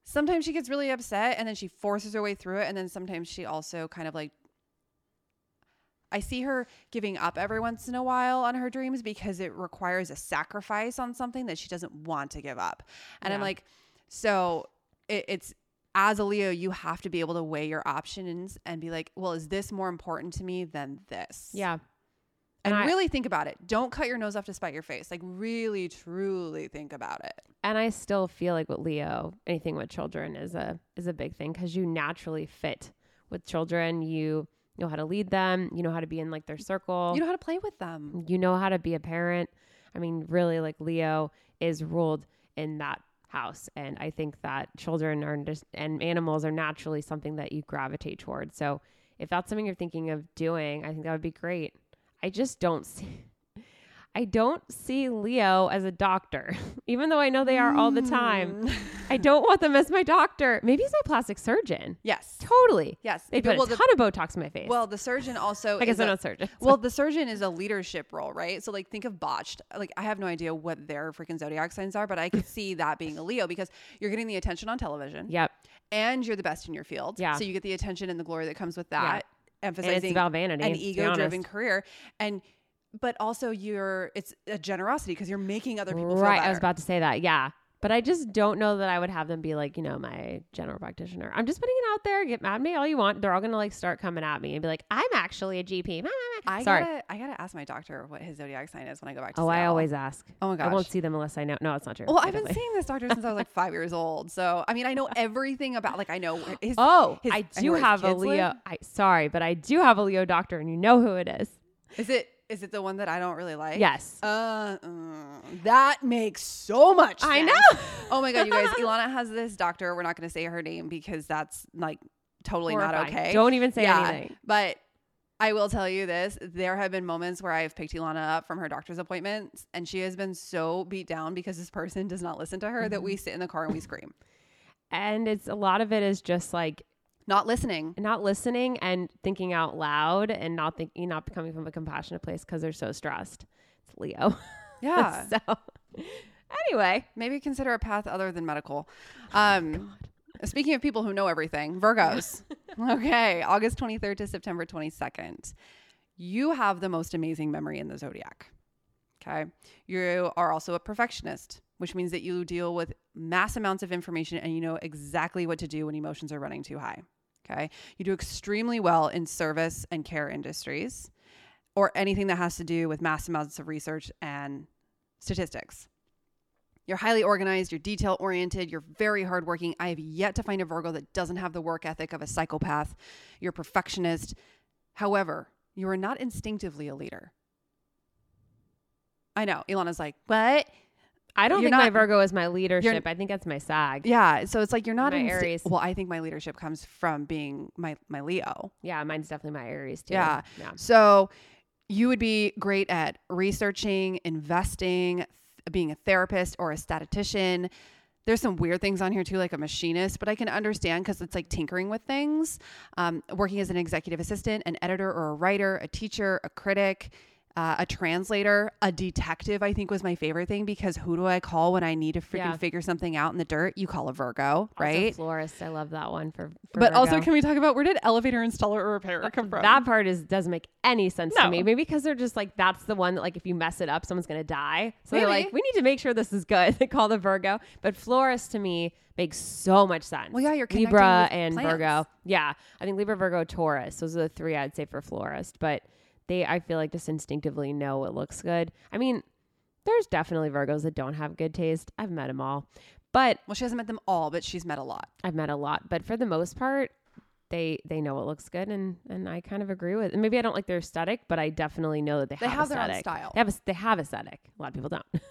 sometimes she gets really upset and then she forces her way through it and then sometimes she also kind of like I see her giving up every once in a while on her dreams because it requires a sacrifice on something that she doesn't want to give up. And I'm like, so it, it's as a Leo, you have to be able to weigh your options and be like, well, is this more important to me than this? yeah. And, And I- really think about it. Don't cut your nose off to spite your face. Like, really, truly think about it. And I still feel like with Leo, anything with children is a is a big thing because you naturally fit with children. You know how to lead them. You know how to be in like their circle. You know how to play with them. you know how to be a parent. I mean, really, like Leo is ruled in that house, and I think that children are just and animals are naturally something that you gravitate towards. So, if that's something you're thinking of doing, I think that would be great. I just don't see. I don't see Leo as a doctor, even though I know they are all the time. Mm. I don't want them as my doctor. Maybe he's my plastic surgeon. yes. Totally. Yes. They put well, a the, ton of Botox in my face. well, the surgeon also. I guess I'm a- not a surgeon. Well, the surgeon is a leadership role, right? So, like, think of botched. Like, I have no idea what their freaking zodiac signs are, but I could see that being a Leo because you're getting the attention on television yep. and you're the best in your field. Yeah. So, you get the attention and the glory that comes with Yeah. that, And it's emphasizing about vanity. an ego driven career. And, but also, you're, it's a generosity because you're making other people feel right. I was about to say that. Yeah. But I just don't know that I would have them be like, you know, my general practitioner. I'm just putting it out there. Get mad at me all you want. They're all gonna like start coming at me and be like, I'm actually a GP. I Sorry. gotta, I gotta ask my doctor what his zodiac sign is when I go back to oh, I always ask. Oh my gosh. I won't see them unless I know. No, it's not true. Well, I I've been seeing this doctor since I was like five years old. So, I mean, I know everything about, like, I know his. Oh, his- I I do his have a. Leo. I sorry, but I do have a Leo doctor, and you know who it is. Is it is it the one that I don't really like? Yes. Uh, uh, that makes so much. Sense. I know. oh my god, you guys! Ilana has this doctor. We're not going to say her name because that's like totally not okay. Don't even say Yeah, anything. But I will tell you this: there have been moments where I have picked Ilana up from her doctor's appointments, and she has been so beat down because this person does not listen to her that Mm-hmm. we sit in the car and we scream, And it's a lot of it is just like not listening. not listening and thinking out loud and not thinking, not coming from a compassionate place because they're so stressed. It's Leo. Yeah. so anyway, Maybe consider a path other than medical. Um, speaking of people who know everything, Virgos. okay, August 23rd to September 22nd. You have the most amazing memory in the zodiac. Okay. You are also a perfectionist, which means that you deal with mass amounts of information and you know exactly what to do when emotions are running too high. Okay. You do extremely well in service and care industries or anything that has to do with mass amounts of research and statistics. You're highly organized, you're detail oriented, you're very hardworking. I have yet to find a Virgo that doesn't have the work ethic of a psychopath. You're a perfectionist. However, you are not instinctively a leader. I know. Ilana's like, what? I don't think my Virgo is my leadership. I think that's my SAG. Yeah. So it's like you're not My insti- Aries. Well, I think my leadership comes from being my my Leo. Yeah, mine's definitely my Aries too. Yeah. Yeah. So you would be great at researching, investing, th- being a therapist or a statistician. There's some weird things on here too, like a machinist, but I can understand because it's like tinkering with things. Um, working as an executive assistant, an editor or a writer, a teacher, a critic. Uh, a translator, a detective, I think was my favorite thing because who do I call when I need to freaking Yeah. figure something out in the dirt? You call a Virgo, Also right? florist. I love that one for. for but also, can we talk about where did elevator installer or repair come from? That part is doesn't make any sense No. to me. Maybe because they're just like that's the one that like if you mess it up, someone's gonna die. So they're like, we need to make sure this is good. They call the Virgo, but florist to me makes so much sense. Well, yeah, you're Libra and plants. Virgo. Yeah, I think Libra, Virgo, Taurus. Those are the three I'd say for florist. But they, I feel like, just instinctively know what looks good. I mean, there's definitely Virgos that don't have good taste. I've met them all, but well, she hasn't met them all, but she's met a lot. I've met a lot, but for the most part, they they know what looks good, and and I kind of agree with. And maybe I don't like their aesthetic, but I definitely know that they, They have, have their own style. They have a, they have aesthetic. A lot of people don't.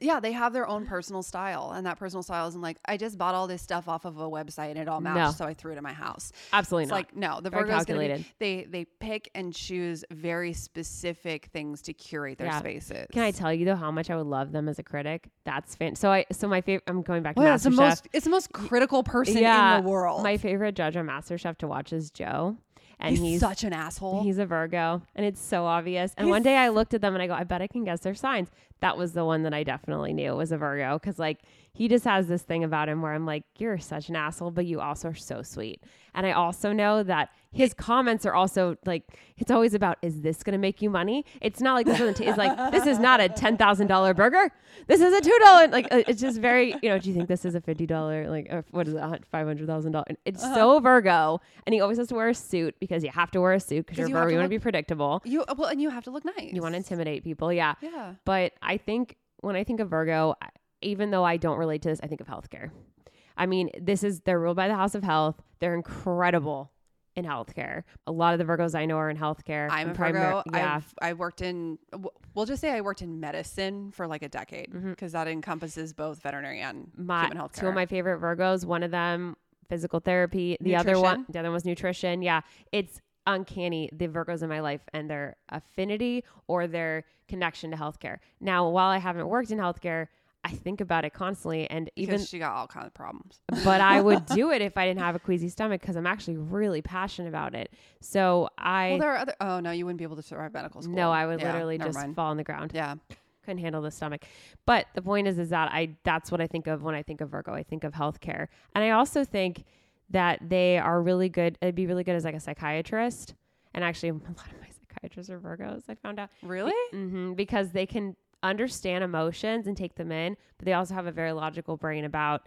Yeah, they have their own personal style, and that personal style isn't like I just bought all this stuff off of a website and it all matched, No. so I threw it in my house. Absolutely It's not. like no, the Very Virgo's gonna be, calculated. they they pick and choose very specific things to curate their Yeah. spaces. Can I tell you though how much I would love them as a critic? That's fan. So I so my favorite. I'm going back to Well, yeah, it's the most it's the most critical person yeah, in the world. My favorite judge on MasterChef to watch is Joe, and he's, he's such an asshole. He's a Virgo, and it's so obvious. And He's- one day I looked at them and I go, I bet I can guess their signs. That was the one that I definitely knew was a Virgo because, like, he just has this thing about him where I'm like, you're such an asshole, but you also are so sweet. And I also know that his comments are also like, it's always about, is this going to make you money? It's not like this doesn't. It's like this is not a ten thousand dollar burger. This is a two dollar. Like, uh, it's just very, you know. Do you think this is a fifty dollar? Like, or what is it? Five hundred thousand dollars? It's Uh-huh. so Virgo, and he always has to wear a suit because you have to wear a suit because you're you Virgo. You want to be predictable. you well, and you have to look nice. You want to intimidate people, yeah. Yeah. But I think when I think of Virgo, I- even though I don't relate to this, I think of healthcare. I mean, this is they're ruled by the House of Health. They're incredible in healthcare. A lot of the Virgos I know are in healthcare. I'm a primar- Virgo. Yeah. I've I worked in we'll just say I worked in medicine for like a decade because that encompasses both veterinary and Mm-hmm. my human health two of my favorite Virgos. One of them physical therapy. The other one, Nutrition? the other one's nutrition. Yeah, it's uncanny the Virgos in my life and their affinity or their connection to healthcare. Now, while I haven't worked in healthcare, I think about it constantly, and because even she got all kinds of problems. but I would do it if I didn't have a queasy stomach because I'm actually really passionate about it. So I well, there are other. Oh no, you wouldn't be able to survive medical school. no, I would Yeah, literally just mind. fall on the ground. Yeah. Couldn't handle the stomach. But the point is, is that I that's what I think of when I think of Virgo. I think of healthcare, and I also think that they are really good. It'd be really good as like a psychiatrist. And actually, a lot of my psychiatrists are Virgos. I found out Really? mm-hmm, because they can understand emotions and take them in, but they also have a very logical brain about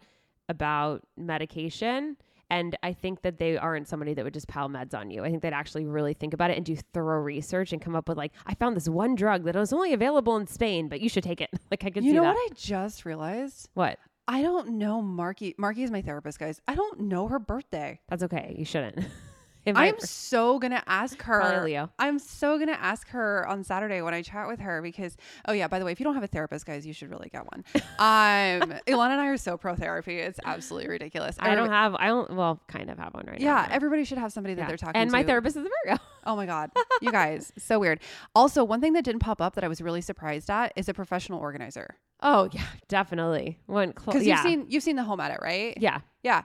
about medication. And I think that they aren't somebody that would just pile meds on you. I think they'd actually really think about it and do thorough research and come up with like, I found this one drug that was only available in Spain, but you should take it. like I could You know that. what I just realized? what? I don't know Marky. Marky is my therapist, guys. I don't know her birthday. That's okay. You shouldn't. I- I'm so gonna ask her. Leo. I'm so gonna ask her on Saturday when I chat with her because oh yeah, by the way, if you don't have a therapist, guys, you should really get one. Um, Ilana and I are so pro therapy. It's absolutely ridiculous. I don't have, I don't, well, kind of have one right now. Yeah, everybody should have somebody that yeah. they're talking to. And to. my therapist is a Virgo. Oh my god, you guys, so weird. Also, one thing that didn't pop up that I was really surprised at is a professional organizer. Oh, yeah, definitely. One, cl- Because yeah. you've seen you've seen the home edit, right? yeah, Yeah.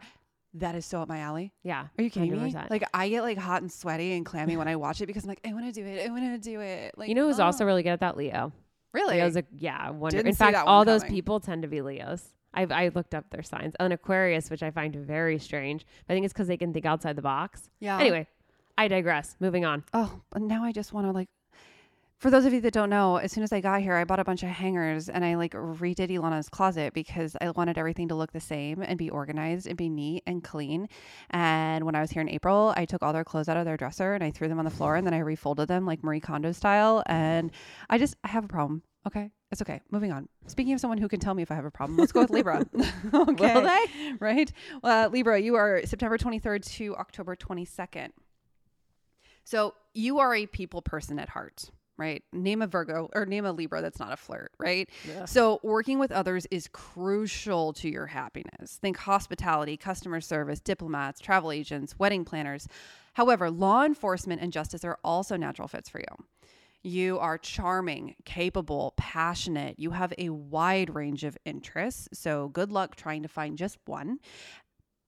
That is so up my alley. yeah. Are you kidding me? 100%. Like I get like hot and sweaty and clammy when I watch it because I'm like, I want to do it. I want to do it. Like you know who's oh. also really good at that? Leo. really Leo's a yeah. Wonder. Didn't In fact, all those people tend to be Leos. I've I looked up their signs. An Aquarius, which I find very strange. I think it's because they can think outside the box. yeah. Anyway, I digress. Moving on. Oh, but now I just want to like. For those of you that don't know, as soon as I got here, I bought a bunch of hangers and I like redid Ilana's closet because I wanted everything to look the same and be organized and be neat and clean. And when I was here in April, I took all their clothes out of their dresser and I threw them on the floor and then I refolded them like Marie Kondo style. And I just I have a problem. Okay, it's okay. Moving on. Speaking of someone who can tell me if I have a problem, let's go with Libra. okay, Will they? right? Uh, Libra, you are September 23rd to October 22nd. So you are a people person at heart, right? Name a Virgo or name a Libra that's not a flirt, right? So working with others is crucial to your happiness. Think hospitality, customer service, diplomats, travel agents, wedding planners. However, law enforcement and justice are also natural fits for you. You are charming, capable, passionate. You have a wide range of interests. So good luck trying to find just one.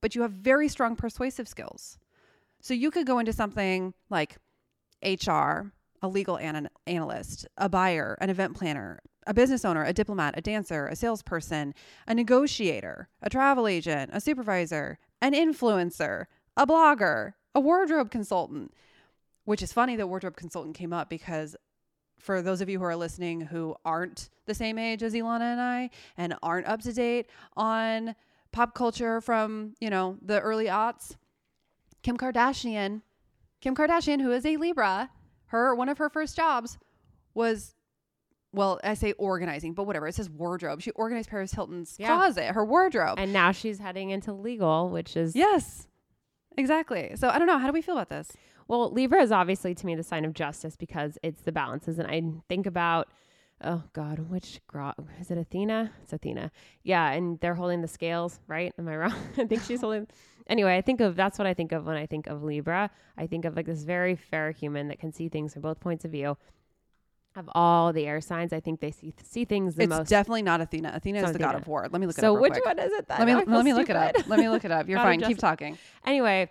But you have very strong persuasive skills. So you could go into something like HR, a legal an- analyst, a buyer, an event planner, a business owner, a diplomat, a dancer, a salesperson, a negotiator, a travel agent, a supervisor, an influencer, a blogger, a wardrobe consultant. Which is funny that wardrobe consultant came up because for those of you who are listening who aren't the same age as Ilana and I and aren't up to date on pop culture from, you know, the early aughts, Kim Kardashian, Kim Kardashian, who is a Libra, her one of her first jobs was well, I say organizing, but whatever. It says wardrobe. She organized Paris Hilton's Yeah. closet, her wardrobe. And now she's heading into legal, which is yes. Exactly. So I don't know. How do we feel about this? Well, Libra is obviously to me the sign of justice because it's the balances. And I think about, oh God, which gra- is it Athena? It's Athena. Yeah. And they're holding the scales, right? Am I wrong? I think she's holding. Anyway, I think of that's what I think of when I think of Libra. I think of like this very fair human that can see things from both points of view. Of all the air signs, I think they see see things the most. it's most. definitely not Athena. Athena is the god of war. Let me look it so up. which quick. one is it? Then? Let me let me look it up. Let me look it up. You're fine. Keep talking. Anyway,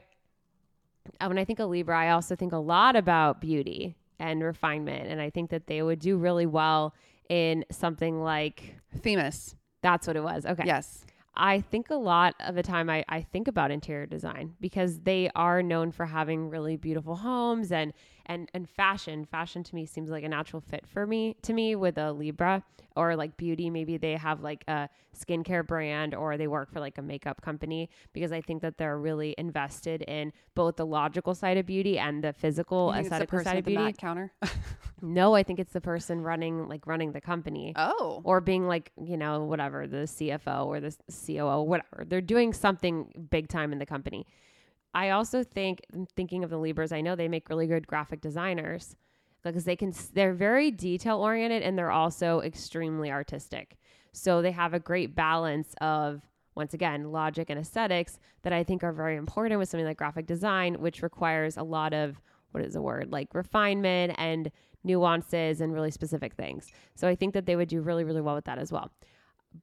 uh, when I think of Libra, I also think a lot about beauty and refinement. And I think that they would do really well in something like Themis. that's what it was. Okay. Yes. I think a lot of the time I, I think about interior design because they are known for having really beautiful homes and and and fashion. Fashion to me seems like a natural fit for me to me with a Libra or like beauty. Maybe they have like a skincare brand or they work for like a makeup company because I think that they're really invested in both the logical side of beauty and the physical You think it's the aesthetic side of beauty. Counter. No, I think it's the person running like running the company oh. or being like you know whatever the CFO or the COO whatever they're doing something big time in the company. I also think mm, thinking of the Libras, I know they make really good graphic designers because they can they're very detail oriented and they're also extremely artistic. So they have a great balance of once again logic and aesthetics that I think are very important with something like graphic design, which requires a lot of what is the word like refinement and nuances and really specific things. So I think that they would do really really well with that as well.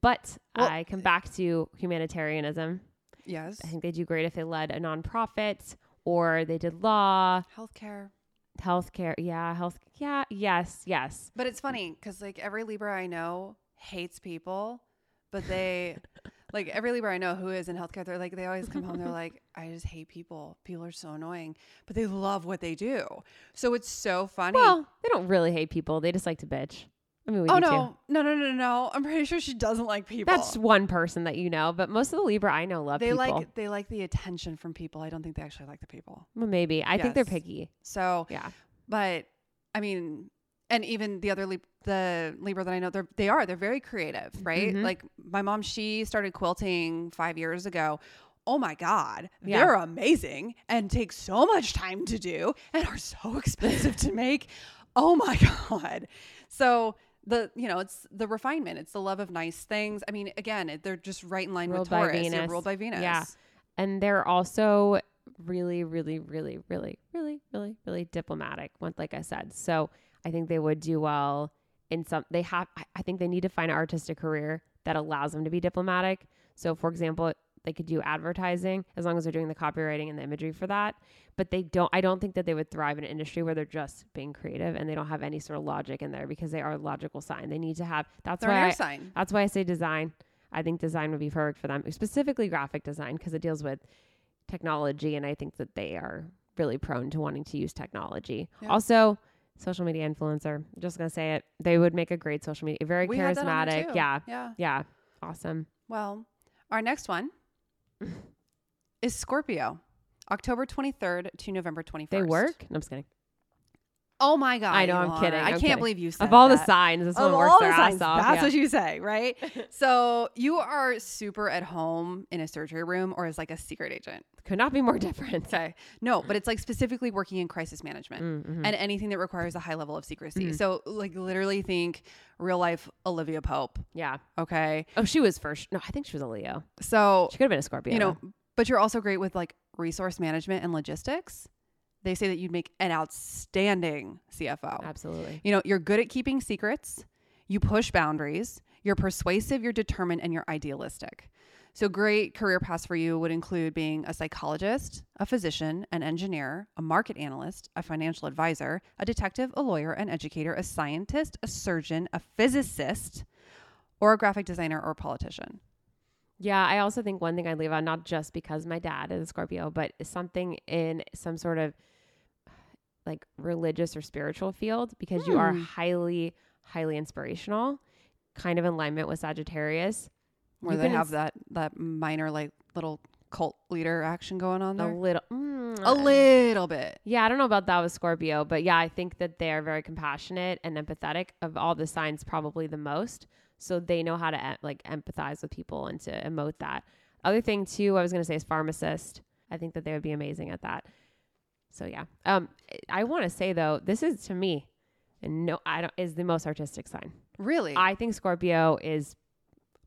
But Well- I come back to humanitarianism. Yes. I think they do great if they led a nonprofit or they did law, Healthcare. healthcare. Yeah, health. Yeah, yes, yes. But it's funny because like every Libra I know hates people, but they like every Libra I know who is in healthcare, they're like they always come home. They're like, I just hate people. People are so annoying, but they love what they do. So it's so funny. Well, they don't really hate people. They just like to bitch. I mean, we oh do too. no, no, no, no, no! I'm pretty sure she doesn't like people. That's one person that you know, but most of the Libra I know love they people. like they like the attention from people. I don't think they actually like the people. well, maybe. I think they're Yes. picky. So, Yeah. but I mean, and even the other Lib- the Libra that I know, they're they are they're very creative, right? Mhm. Like my mom, she started quilting five years ago. Oh my God, Yeah. they're amazing and take so much time to do and are so expensive to make. Oh my God. So the you know it's the refinement it's the love of nice things i mean again it, they're just right in line Ruled with taurus You're Venus. ruled by venus Yeah. And they're also really, really, really, really, really, really, really diplomatic. Like I said, so I think they would do well in some. They have. I think they need to find an artistic career that allows them to be diplomatic. So, for example, they could do advertising as long as they're doing the copywriting and the imagery for that. But they don't. I don't think that they would thrive in an industry where they're just being creative and they don't have any sort of logic in there because they are a logical sign. They need to have. That's they're why. I, sign that's why I say design. I think design would be perfect for them, specifically graphic design, because it deals with technology. And I think that they are really prone to wanting to use technology. Yeah. Also, social media influencer. Just going to say it. They would make a great social media, very we had that on charismatic. Yeah. yeah Yeah. Awesome. Well, our next one is Scorpio, October 23rd to November 21st. They work? No, I'm just kidding. Oh my God. I know, I'm kidding, I I'm can't believe you said Of all the signs, this Of one works their the ass off. That's yeah. what you say, right? so you are super at home in a surgery room or as like a secret agent. Could not be more different. Okay. No, but it's like specifically working in crisis management. Mm-hmm. And anything that requires a high level of secrecy. Mhm. So, like, literally think real life Olivia Pope. yeah. Okay. Oh, she was first. No, I think she was a Leo. So, She could have been a Scorpio. you know, but you're also great with like resource management and logistics. They say that you'd make an outstanding CFO. absolutely. You know, you're good at keeping secrets, you push boundaries, you're persuasive, you're determined, and you're idealistic. So, great career paths for you would include being a psychologist, a physician, an engineer, a market analyst, a financial advisor, a detective, a lawyer, an educator, a scientist, a surgeon, a physicist, or a graphic designer or politician. Yeah, I also think one thing I'd leave out, not just because my dad is a Scorpio, but something in some sort of like religious or spiritual field because you are Hmm. highly, highly inspirational, kind of in alignment with Sagittarius. Where You they have ins- that that minor like little cult leader action going on there. A little, mm, A little bit. Yeah, I don't know about that with Scorpio, but yeah, I think that they are very compassionate and empathetic of all the signs, probably the most. So they know how to like empathize with people and to emote that. Other thing too, I was gonna say is pharmacist. I think that they would be amazing at that. So yeah, um, I want to say though, this is to me, and no, I don't is the most artistic sign. Really? I think Scorpio is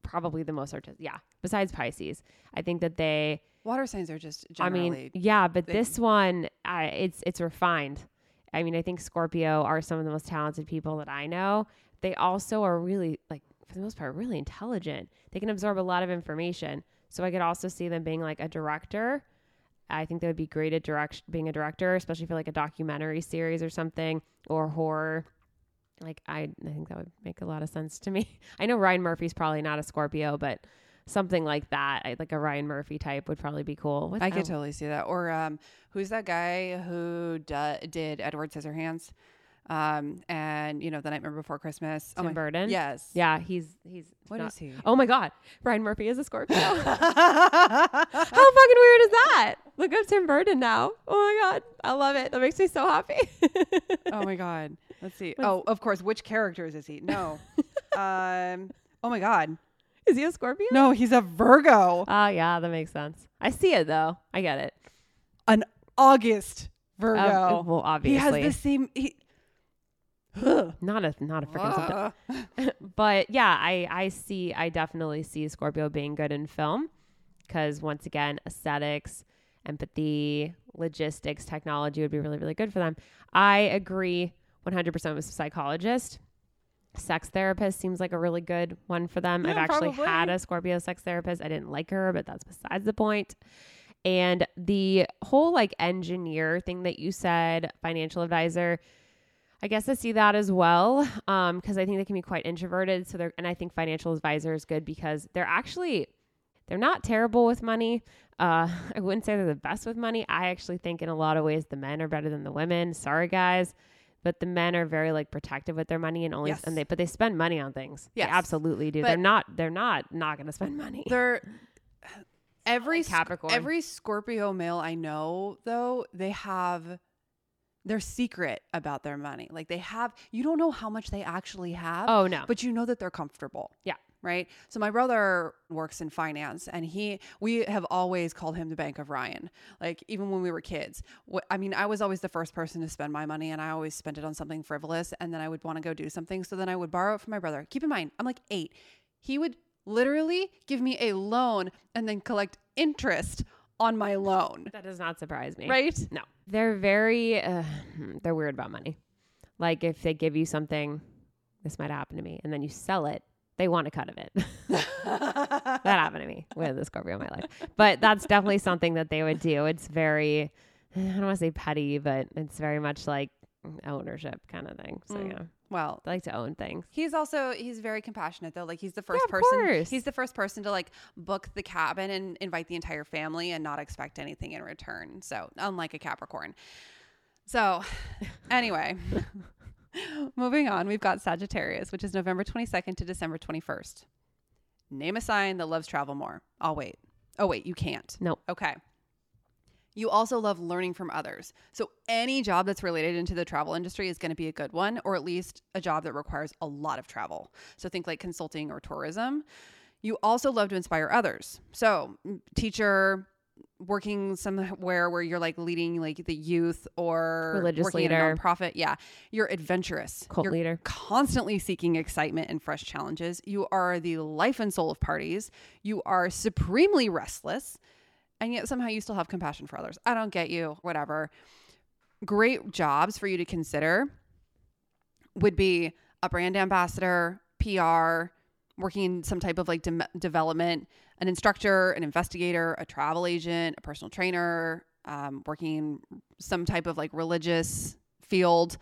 probably the most artistic. Yeah, besides Pisces, I think that they Water signs are just I mean, yeah, but they- this one, I, it's it's refined. I mean, I think Scorpio are some of the most talented people that I know. They also are really, like, for the most part, really intelligent. They can absorb a lot of information. So I could also see them being like a director. I think they would be great at direct being a director, especially for like a documentary series or something or horror. Like I, I think that would make a lot of sense to me. I know Ryan Murphy's probably not a Scorpio, but something like that, I- like a Ryan Murphy type, would probably be cool. What- I could totally see that. Or um, who's that guy who d- did Edward Scissorhands? Um, and you know, the Nightmare Before Christmas. Tim my- Burton. Yes. Yeah, he's he's What not- is he? Oh my god, Ryan Murphy is a Scorpio. How fucking weird is that? Look up Tim Burton now. Oh my god, I love it. That makes me so happy. oh my god. Let's see. What's- oh, of course. Which characters is he? No. um. Oh my god. is he a Scorpio? No, he's a Virgo. Oh yeah, that makes sense. I see it though. I get it. An August Virgo. Uh, well, he has the same. He, not a not a freaking something. But yeah, I I see I definitely see Scorpio being good in film because once again, aesthetics, empathy, logistics, technology would be really really good for them. I agree 100% with psychologist. Sex therapist seems like a really good one for them. I've actually probably. had a Scorpio sex therapist. I didn't like her, but that's besides the point. And the whole like engineer thing that you said, financial advisor, I guess I see that as well because I think they can be quite introverted. So they're and I think financial advisor is good because they're actually they're not terrible with money. Uh, I wouldn't say they're the best with money. I actually think in a lot of ways the men are better than the women. Sorry guys, but the men are very like protective with their money and only Yes. and they but they spend money on things. They absolutely do. But- they're not they're not not going to spend money. They're every Like Capricorn. every Scorpio male I know though they have they're secret about their money. Like they have you don't know how much they actually have, Oh no. but you know that they're comfortable. Yeah. Right. So my brother works in finance, and he we have always called him the Bank of Ryan. Like even when we were kids. I mean, I was always the first person to spend my money, and I always spent it on something frivolous, and then I would want to go do something. So then I would borrow it from my brother. Keep in mind, I'm like eight. He would literally give me a loan and then collect interest on my loan. that does not surprise me. Right? No. They're very uh, they're weird about money. Like if they give you something this might happen to me and then you sell it, they want a cut of it. that happened to me with the Scorpio in my life. But that's definitely something that they would do. It's very I don't want to say petty, but it's very much like ownership kind of thing. So Mm. yeah. Well, They like to own things. He's also he's very compassionate though. Like he's the first of person. course. He's the first person to like book the cabin and invite the entire family and not expect anything in return. So unlike a Capricorn. So anyway, moving on, we've got Sagittarius, which is November twenty second to December twenty first. Name a sign that loves travel more. I'll wait. Oh wait, you can't. Nope. Okay. You also love learning from others. So any job that's related into the travel industry is going to be a good one, or at least a job that requires a lot of travel. So think like consulting or tourism. You also love to inspire others. So mm, teacher, working somewhere where you're like leading like the youth or Religious working at a leader. nonprofit. Yeah. You're adventurous. Cult You're leader. constantly seeking excitement and fresh challenges. You are the life and soul of parties. You are supremely restless, and yet somehow you still have compassion for others. I don't get you, whatever. Great jobs for you to consider would be a brand ambassador, PR, working in some type of like dem development, an instructor, an investigator, a travel agent, a personal trainer, um, working in some type of like religious field,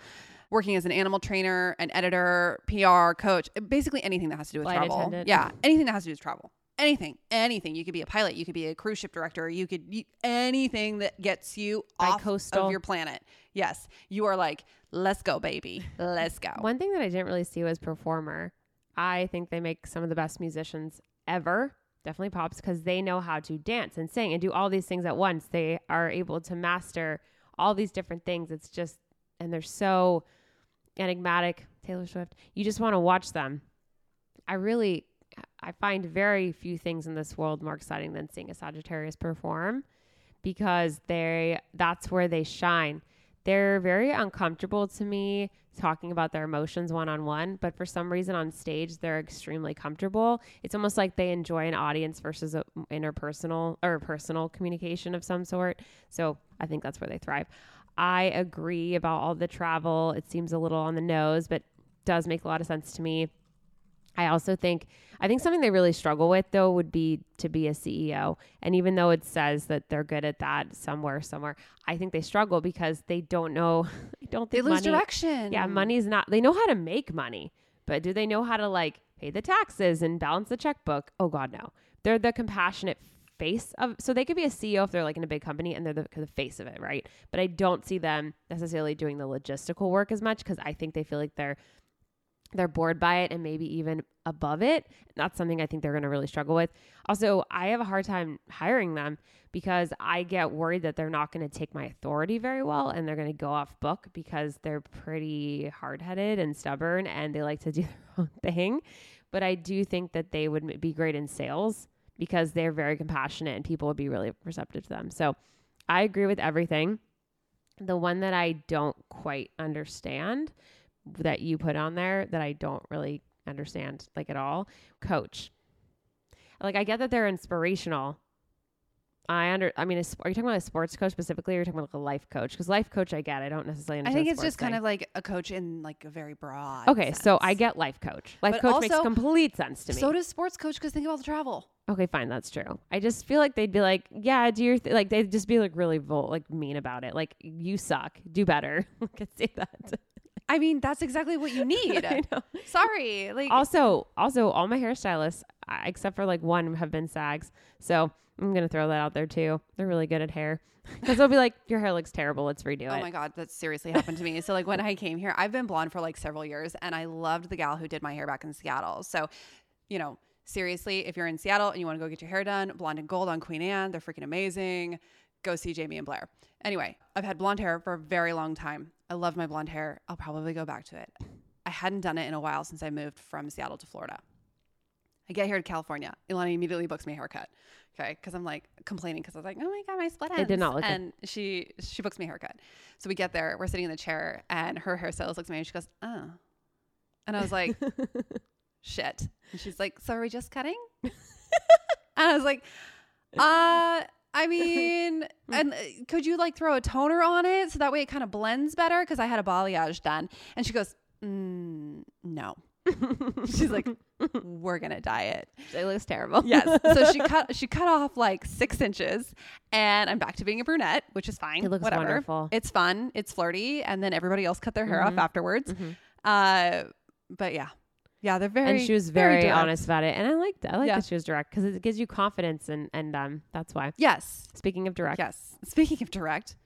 working as an animal trainer, an editor, PR, coach, basically anything that has to do with Flight travel. attendant. Yeah, anything that has to do with travel. Anything, anything. You could be a pilot. You could be a cruise ship director. You could you, anything that gets you off Bi-coastal. of your planet. Yes, you are like, let's go, baby, let's go. One thing that I didn't really see was performer. I think they make some of the best musicians ever. Definitely pops because they know how to dance and sing and do all these things at once. They are able to master all these different things. It's just, and they're so enigmatic. Taylor Swift, you just want to watch them. I really, I find very few things in this world more exciting than seeing a Sagittarius perform because they, that's where they shine they're very uncomfortable to me talking about their emotions one on one, but for some reason on stage they're extremely comfortable. It's almost like they enjoy an audience versus a interpersonal or personal communication of some sort. So I think that's where they thrive. I agree about all the travel. It seems a little on the nose, but does make a lot of sense to me. I also think I think something they really struggle with though would be to be a CEO. And even though it says that they're good at that somewhere somewhere, I think they struggle because they don't know I don't think they lose money, direction. Yeah, money's not they know how to make money, but do they know how to like pay the taxes and balance the checkbook? Oh god no. They're the compassionate face of so they could be a CEO if they're like in a big company and they're the, the face of it, right? But I don't see them necessarily doing the logistical work as much because I think they feel like they're they're bored by it and maybe even above it. That's something I think they're going to really struggle with. Also, I have a hard time hiring them because I get worried that they're not going to take my authority very well and they're going to go off book because they're pretty hard headed and stubborn and they like to do their own thing. But I do think that they would be great in sales because they're very compassionate and people would be really receptive to them. So I agree with everything. The one that I don't quite understand that you put on there that I don't really understand like at all. Coach. Like I get that they're inspirational. I under I mean, are you talking about a sports coach specifically or are you talking about like a life coach? Because life coach I get. I don't necessarily I think it's just sports kind of like a coach in like a very broad. Okay, so I get life coach. Life But coach makes complete sense to me. So does sports coach because think about the travel. okay, fine, that's true. I just feel like they'd be like, yeah, do your th-. like they'd just be like really vol- like mean about it. Like you suck, do better. Could say that. I mean, that's exactly what you need. I know. Sorry, like also also all my hairstylists except for like one have been sags so i'm gonna throw that out there too they're really good at hair because they'll be like your hair looks terrible let's redo oh it." Oh my god, that seriously happened to me. So like when I came here, I've been blonde for like several years and I loved the gal who did my hair back in Seattle. So, you know, seriously, if you're in Seattle and you want to go get your hair done, blonde and gold on Queen Anne, they're freaking amazing. Go see Jamie and Blair. Anyway, I've had blonde hair for a very long time. I love my blonde hair. I'll probably go back to it. I hadn't done it in a while since I moved from Seattle to Florida. I get here to California. Ilana immediately books me a haircut. Okay, because I'm like complaining because I was like, oh my god, my split ends. It did not look good. And she she books me a haircut. So we get there. We're sitting in the chair, and her hairstylist looks at me and she goes, oh, and I was like, shit. And she's like, so are we just cutting? and I was like, uh. I mean, and uh, could you like throw a toner on it so that way it kind of blends better? Because I had a balayage done, and she goes, mm, "No." She's like, "We're gonna dye it." it looks terrible Yes. So she cut she cut off like six inches, and I'm back to being a brunette, which is fine. It looks whatever. wonderful. It's fun. It's flirty, and then everybody else cut their hair off Mhm. afterwards. Mhm. Uh, but yeah, yeah, they're very. and she was very, direct. honest about it and i liked i like Yeah. that she was direct because it gives you confidence and and um that's why Yes. speaking of direct Yes. Speaking of direct,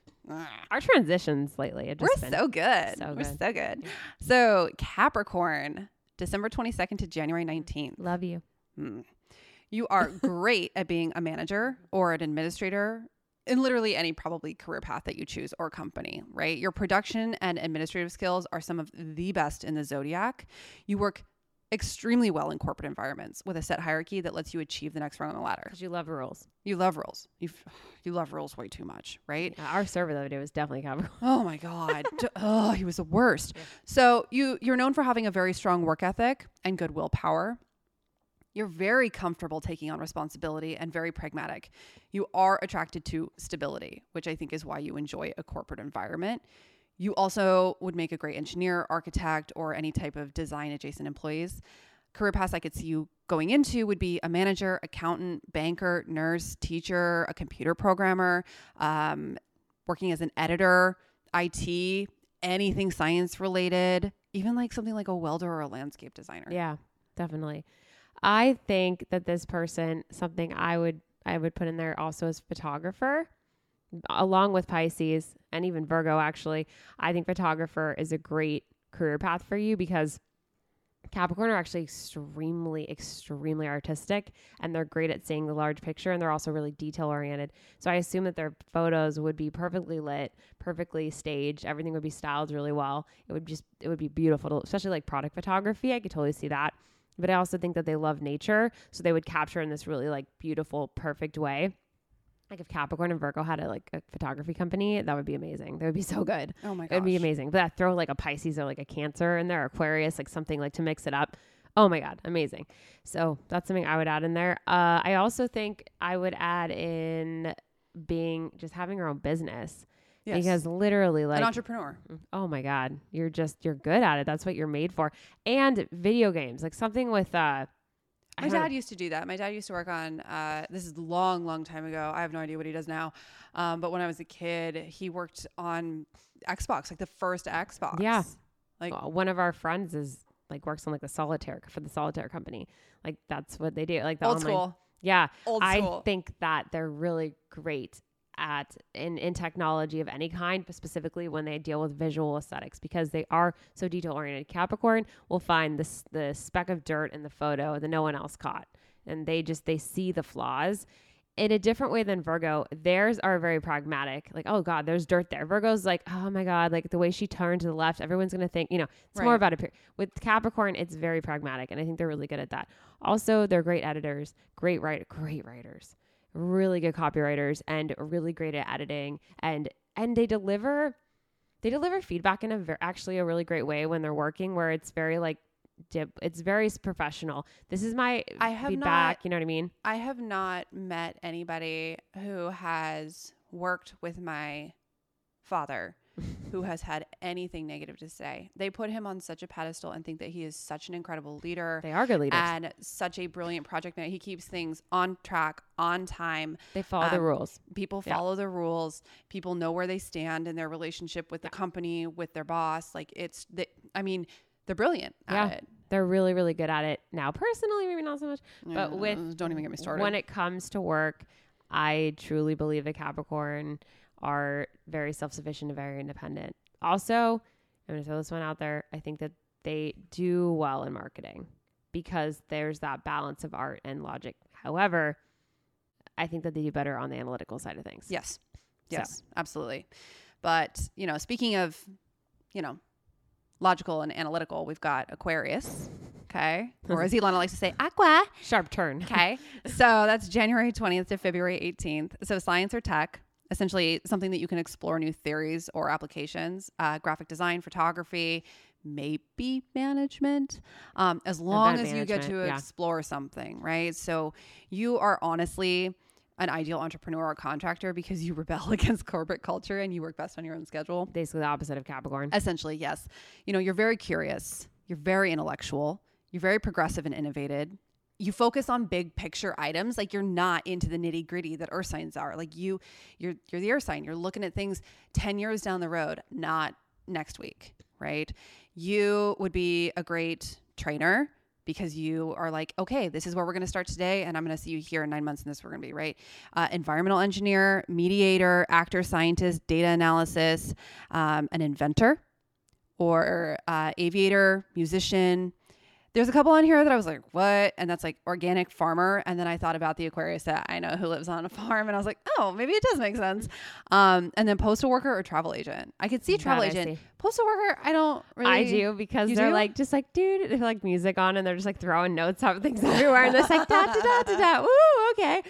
our transitions lately have we're just been so good. so we're good. so good. So Capricorn, December 22nd to January 19th. love you Hmm. You are great at being a manager or an administrator in literally any probably career path that you choose or company, right? Your production and administrative skills are some of the best in the zodiac. You work extremely well in corporate environments with a set hierarchy that lets you achieve the next rung on the ladder. because you love rules You love rules. You you love rules way too much, right? Yeah, our server the other day was definitely Capricorn Oh my god. Oh, he was the worst. So you you're known for having a very strong work ethic and good willpower. You're very comfortable taking on responsibility and very pragmatic. You are attracted to stability, which I think is why you enjoy a corporate environment. You also would make a great engineer, architect, or any type of design adjacent employees. Career paths I could see you going into would be a manager, accountant, banker, nurse, teacher, a computer programmer, um, working as an editor, IT, anything science related, even like something like a welder or a landscape designer. Yeah, definitely. I think that this person, something I would I would put in there also as photographer, along with Pisces and even Virgo. Actually, I think photographer is a great career path for you because Capricorn are actually extremely, extremely artistic and they're great at seeing the large picture and they're also really detail oriented. So I assume that their photos would be perfectly lit, perfectly staged. Everything would be styled really well. It would just, it would be beautiful, to, especially like product photography. I could totally see that. But I also think that they love nature. So they would capture in this really like beautiful, perfect way. Like if Capricorn and Virgo had a like a photography company, that would be amazing. That would be so good. Oh my god. It'd be amazing. But that throw like a Pisces or like a Cancer in there, Aquarius, like something like to mix it up. Oh my God, amazing. So that's something I would add in there. Uh, I also think I would add in being just having your own business Yes. because literally, like, an entrepreneur. oh my God, you're just, you're good at it. That's what you're made for. And video games, like something with, uh, I My don't- dad used to do that. My dad used to work on. Uh, this is a long, long time ago. I have no idea what he does now. Um, but when I was a kid, he worked on Xbox, like the first Xbox. Yeah. Like uh, one of our friends is like works on like the solitaire for the solitaire company. Like that's what they do. Like the old online school. Yeah. Old I school. think that they're really great at in, in technology of any kind, but specifically when they deal with visual aesthetics because they are so detail oriented. Capricorn will find this the speck of dirt in the photo that no one else caught. And they just they see the flaws in a different way than Virgo. Theirs are very pragmatic. Like, oh God, there's dirt there. Virgo's like, oh my God, like the way she turned to the left, everyone's gonna think, you know, it's more Right. about appear. With Capricorn, it's very pragmatic, and I think they're really good at that. Also, they're great editors, great write, great writers, really good copywriters, and really great at editing, and and they deliver, they deliver feedback in a ver- actually a really great way when they're working, where it's very like. Dip, it's very professional. This is my I have feedback. not- you know what I mean? I have not met anybody who has worked with my father who has had anything negative to say. They put him on such a pedestal and think that he is such an incredible leader They are good leaders. and such a brilliant project manager. He keeps things on track, on time. they follow the um, rules. People Yeah. follow the rules. People know where they stand in their relationship with the company, with their boss. Like it's the I mean, they're brilliant at it. They're really, really good at it. Now, personally, maybe not so much, but Yeah, with don't even get me started. when it comes to work, I truly believe that Capricorn are very self sufficient and very independent. Also, I'm going to throw this one out there. I think that they do well in marketing because there's that balance of art and logic. However, I think that they do better on the analytical side of things. Yes. So. Yes, absolutely. But, you know, speaking of, you know, logical and analytical, we've got Aquarius. Okay. Or as Ilana likes to say, Aqua. Sharp turn. Okay. so that's January 20th to February 18th. So science or tech, essentially something that you can explore new theories or applications, uh, graphic design, photography, maybe management, um, as long as you get to yeah. explore something, right? So you are honestly an ideal entrepreneur or contractor because you rebel against corporate culture and you work best on your own schedule. Basically, the opposite of Capricorn. Essentially, yes. You know, you're very curious, you're very intellectual, you're very progressive and innovated. You focus on big picture items, like you're not into the nitty gritty that earth signs are. Like you, you're you're the earth sign. You're looking at things ten years down the road, not next week, right? You would be a great trainer because you are like, okay, this is where we're going to start today, and I'm going to see you here in nine months, and this we're going to be, right? Uh, environmental engineer, mediator, actor, scientist, data analysis, um, an inventor, or uh, aviator, musician. There's a couple on here that I was like, what? And that's like organic farmer. And then I thought about the Aquarius that I know who lives on a farm. And I was like, oh, maybe it does make sense. Um, and then postal worker or travel agent. I could see travel I agent. see. Postal worker, I don't really. I do because they're do? like just like dude, they have like music on and they're just like throwing notes out things everywhere and they're like da da da da da. Woo, okay,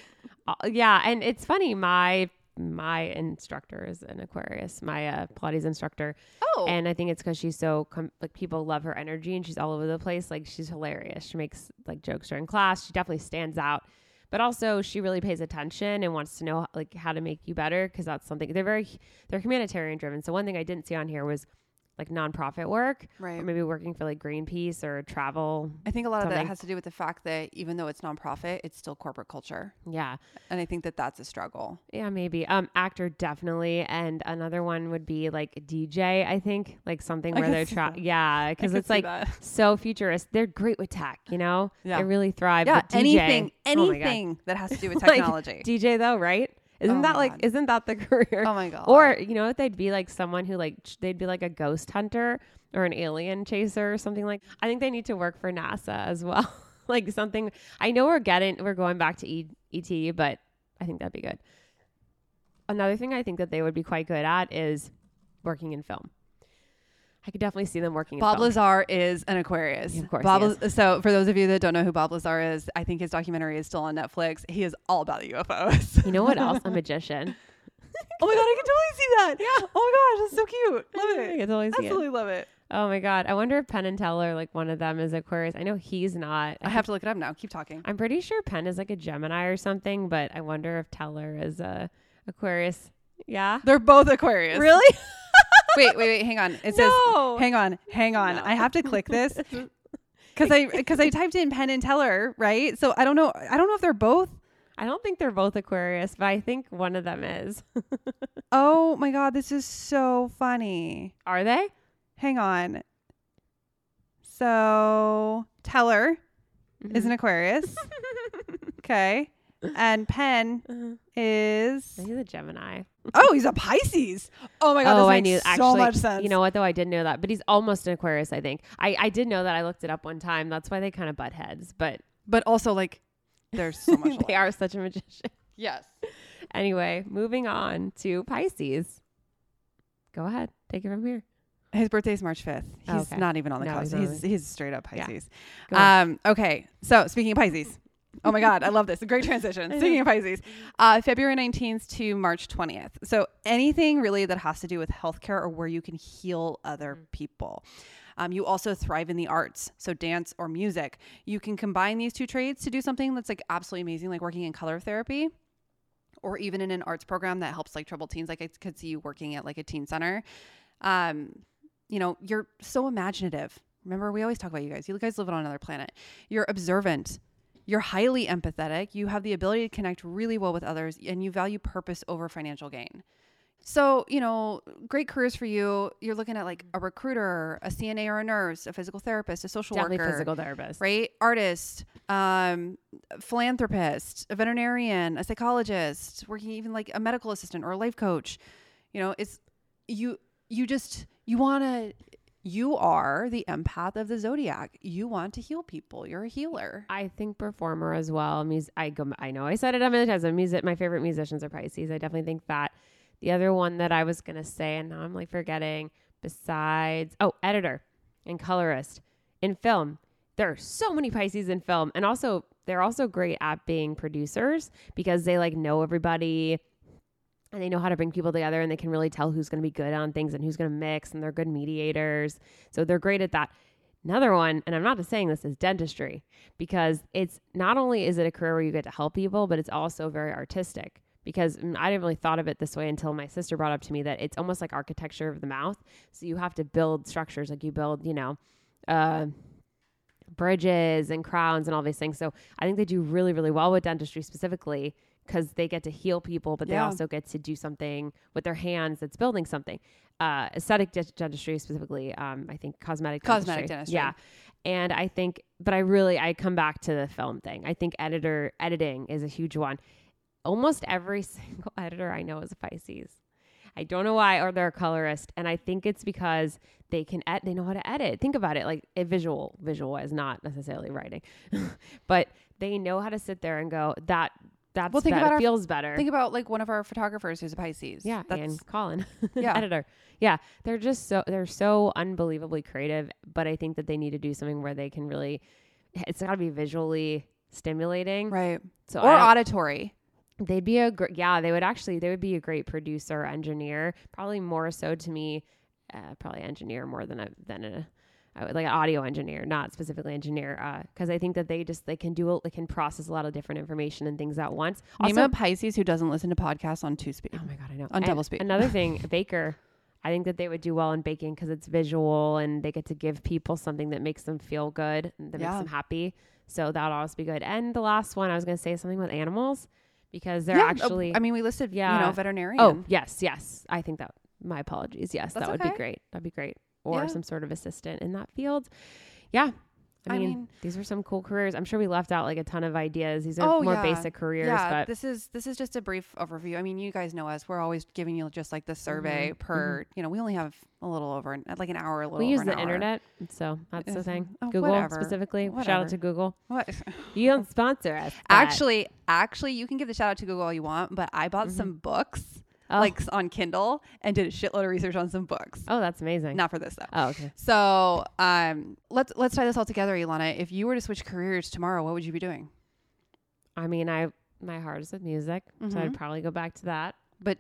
uh, yeah. And it's funny. My my instructor is an Aquarius, my uh, Pilates instructor, Oh, and I think it's because she's so com- like people love her energy and she's all over the place. Like she's hilarious. She makes like jokes during class. She definitely stands out. But also, she really pays attention and wants to know like how to make you better because that's something they're very they're humanitarian driven. So one thing I didn't see on here was like nonprofit work Right. or maybe working for like Greenpeace or travel. I think a lot of that has to do with the fact that even though it's nonprofit, it's still corporate culture. Yeah. And I think that that's a struggle. Yeah, maybe. Um, actor definitely, and another one would be like DJ. I think like something where they're that. Yeah, because it's like so futurist. They're great with tech. You know, Yeah. they really thrive. yeah, DJ, anything, oh anything that has to do with Like, technology. DJ though, right? Isn't Oh that like? God. Isn't that the career? oh my god. Or you know, if they'd be like someone who like ch- they'd be like a ghost hunter or an alien chaser or something like. I think they need to work for NASA as well. like something. I know we're getting we're going back to e- ET, but I think that'd be good. Another thing I think that they would be quite good at is working in film. I could definitely see them working. Bob. Lazar is an Aquarius. Of course Bob so for those of you that don't know who Bob Lazar is, I think his documentary is still on Netflix. He is all about the UFOs. You know what else? A magician. oh my god, I can totally see that. Yeah. Oh my gosh, that's so cute. Love I it. could totally see it. Absolutely love it. Oh my god! I wonder if Penn and Teller, like one of them, is Aquarius. I know he's not. I have to look it up now. Keep talking. I'm pretty sure Penn is like a Gemini or something, but I wonder if Teller is a Aquarius. Yeah. They're both Aquarius. Really? Wait, wait, wait. Hang on. It No. says, hang on, hang on. I have to click this because I because I typed in Penn and Teller, right? So I don't know. I don't know if they're both. I don't think they're both Aquarius, but I think one of them is. Oh my god, this is so funny. Are they? Hang on. So Teller is an Aquarius. okay. And Penn Uh-huh. is He's a Gemini. Oh, he's a Pisces. Oh my god, oh, this I knew so actually. much sense. You know what though? I didn't know that, but he's almost an Aquarius. I think. I I did know that. I looked it up one time. That's why they kind of butt heads. But but also like there's so much. they are such a magician. Yes. Anyway, moving on to Pisces. Go ahead, take it from here. His birthday is March 5th. Oh, He's okay. not even on the No, cusp. he's He's, he's straight up Pisces. Ahead. Um, okay. So speaking of Pisces. Oh my God, I love this. A great transition. Speaking of Pisces, uh, February 19th to March 20th. So anything really that has to do with healthcare or where you can heal other Mm. people. Um, you also thrive in the arts, so dance or music. You can combine these two trades to do something that's like absolutely amazing, like working in color therapy or even in an arts program that helps like troubled teens. Like I could see you working at like a teen center. Um, you know, you're so imaginative. Remember, we always talk about you guys. You guys live on another planet. You're observant. You're highly empathetic. You have the ability to connect really well with others, and you value purpose over financial gain. So, you know, great careers for you. You're looking at like a recruiter, a CNA or a nurse, a physical therapist, a social Definitely worker, physical therapist. right? Artist, um, philanthropist, a veterinarian, a psychologist, working even like a medical assistant or a life coach. You know, it's you. You just you want to. You are the empath of the zodiac. You want to heal people. You're a healer. I think performer as well. I go. I know I said it a million times. I'm music. My favorite musicians are Pisces. I definitely think that. The other one that I was gonna say, and now I'm like forgetting. Besides, oh, editor and colorist in film. There are so many Pisces in film, and also they're also great at being producers because they like know everybody and they know how to bring people together and they can really tell who's going to be good on things and who's going to mix and they're good mediators. So they're great at that. Another one, and I'm not just saying this, is dentistry because it's not only is it a career where you get to help people, but it's also very artistic. Because mm, I didn't really thought of it this way until my sister brought up to me that it's almost like architecture of the mouth. So you have to build structures, like you build, you know, uh, bridges and crowns and all these things. So I think they do really, really well with dentistry specifically because they get to heal people, but they also get to do something with their hands that's building something. Uh, aesthetic de- dentistry specifically, um, I think cosmetic Cosmetic dentistry. Yeah. And I think, but I really, I come back to the film thing. I think editor, editing is a huge one. Almost every single editor I know is a Pisces. I don't know why, or they're a colorist, and I think it's because they can ed- they know how to edit. Think about it, like a visual, visual is not necessarily writing, but they know how to sit there and go that that's Well, think better, about our- feels better. Think about like one of our photographers who's a Pisces. yeah, That's, and Colin, Yeah. editor. Yeah, they're just so they're so unbelievably creative, but I think that they need to do something where they can really. It's got to be visually stimulating, right. So or I auditory. They'd be a great, yeah, they would actually, they would be a great producer, engineer, probably more so to me, uh, probably engineer more than a, than a, I like an audio engineer, not specifically engineer, uh, cause I think that they just, they can do, they can process a lot of different information and things at once. Name Also, a Pisces who doesn't listen to podcasts on two speed. oh my God, I know. on And double speed. Another thing, Baker, I think that they would do well in baking because it's visual and they get to give people something that makes them feel good that Yeah. makes them happy. So that'll always be good. And the last one, I was going to say something with animals because they're Yeah, uh, actually. I mean, we listed, yeah, you know, veterinarian. oh, yes, yes. I think that, my apologies. Yes, That's that would okay. be great. That'd be great. Or Yeah. some sort of assistant in that field. Yeah. I I mean, mean- these are some cool careers. I'm sure we left out like a ton of ideas. These are Oh, more yeah. basic careers, yeah, but this is this is just a brief overview. I mean, you guys know us. We're always giving you just like the survey Mhm, per. You know, we only have a little over like an hour. A little. we use the hour. internet, so that's the thing. oh, Google whatever. specifically. Shout out to Google. What? You don't sponsor us. but- Actually, actually, you can give the shout out to Google all you want, but I bought Mhm. some books Oh. like on Kindle and did a shitload of research on some books. oh, that's amazing. Not for this though. Oh, okay. So, um, let's let's tie this all together, Ilana. If you were to switch careers tomorrow, what would you be doing? I mean, I my heart is with music, so I'd Mhm. probably go back to that. But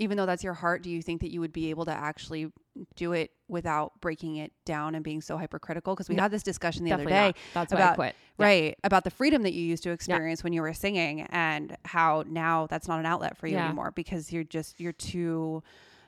even though that's your heart, do you think that you would be able to actually do it without breaking it down and being so hypercritical? Because we No, had this discussion the other day, not. That's why I about- quit. Yeah. right, about the freedom that you used to experience when you were singing, and how now that's not an outlet for you Yeah. anymore because you're just you're too,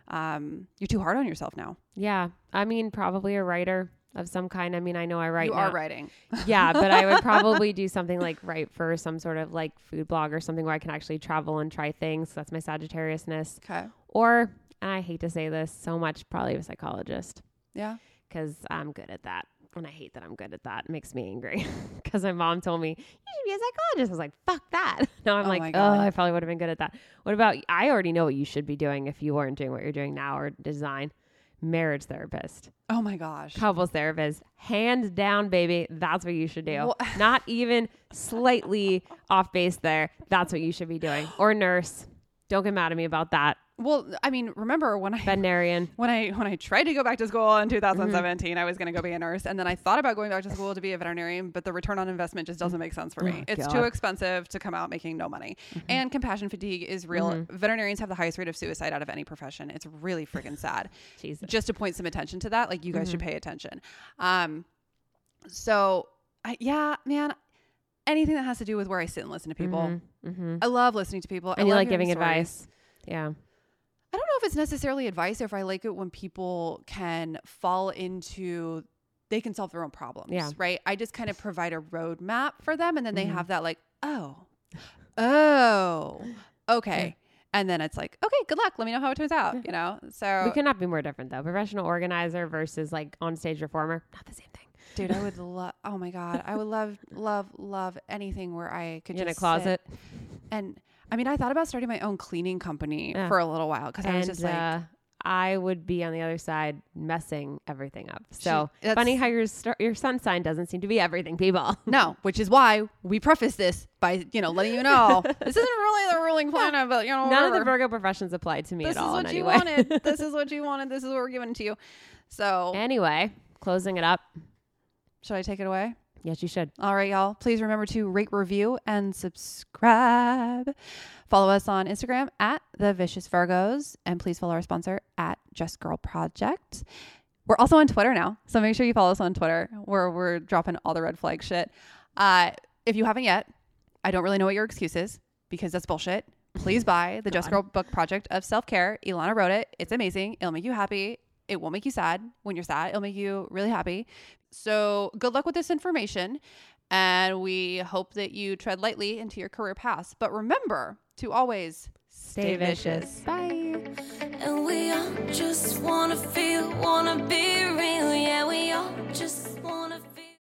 um, you're too hard on yourself now. Yeah, I mean, probably a writer of some kind. I mean, I know I write. you now. are writing. yeah, but I would probably do something like write for some sort of like food blog or something where I can actually travel and try things. That's my Sagittariusness. Okay. Or, and I hate to say this so much, probably a psychologist Yeah. because I'm good at that. And I hate that I'm good at that. It makes me angry because my mom told me, you should be a psychologist. I was like, fuck that. Now I'm Oh like, oh, I probably would have been good at that. What about, I already know what you should be doing if you weren't doing what you're doing now or design. Marriage therapist, Oh my gosh. couples therapist, hands down, baby. That's what you should do. Wha- Not even slightly off base there. That's what you should be doing. Or nurse. Don't get mad at me about that. Well, I mean, remember when I Veterinarian. when I when I tried to go back to school in Mm-hmm. 2017, I was going to go be a nurse, and then I thought about going back to school to be a veterinarian, but the return on investment just doesn't make sense for me. Oh, it's God. Mm-hmm. too expensive to come out making no money, and compassion fatigue is real. Veterinarians have the highest rate of suicide out of any profession. It's really freaking sad. Jesus. just to point some attention to that, like you guys should Mm-hmm. pay attention. Um, so I, yeah, man, anything that has to do with where I sit and listen to people, hmm I love listening to people. I And you love like giving stories. advice. Yeah. I don't know if it's necessarily advice or if I like it when people can fall into they can solve their own problems. Yeah. Right. I just kind of provide a roadmap for them and then they Mhm. have that like, oh, oh, okay. And then it's like, okay, good luck. Let me know how it turns out. You know? So We could not be more different though. Professional organizer versus like on stage reformer, not the same thing. dude, I would love oh my God. I would love, love, love anything where I could in a closet. And I mean, I thought about starting my own cleaning company Yeah. for a little while because I was just like, uh, I would be on the other side messing everything up. So that's- funny how your star- your sun sign doesn't seem to be everything, people. No, which is why we preface this by, you know, letting you know this isn't really the ruling planet, but you know, None of the. Virgo professions apply to me this at is all in what any you way. wanted. this is what you wanted. This is what we're giving to you. So, anyway, closing it up. should I take it away? Yes, you should. All right, y'all. Please remember to rate, review, and subscribe. Follow us on Instagram at the Vicious Virgos, and please follow our sponsor at Just Girl Project. We're also on Twitter now, so make sure you follow us on Twitter, where we're dropping all the red flag shit. Uh, if you haven't yet, I don't really know what your excuse is because that's bullshit. Please buy the Just Girl Book Project of Self Care. Ilana wrote it. It's amazing. It'll make you happy. It won't make you sad when you're sad. It'll make you really happy. So, good luck with this information. And we hope that you tread lightly into your career paths. But remember to always stay, stay vicious. vicious. Bye. And we all just wanna feel, wanna be real. Yeah, we all just wanna feel.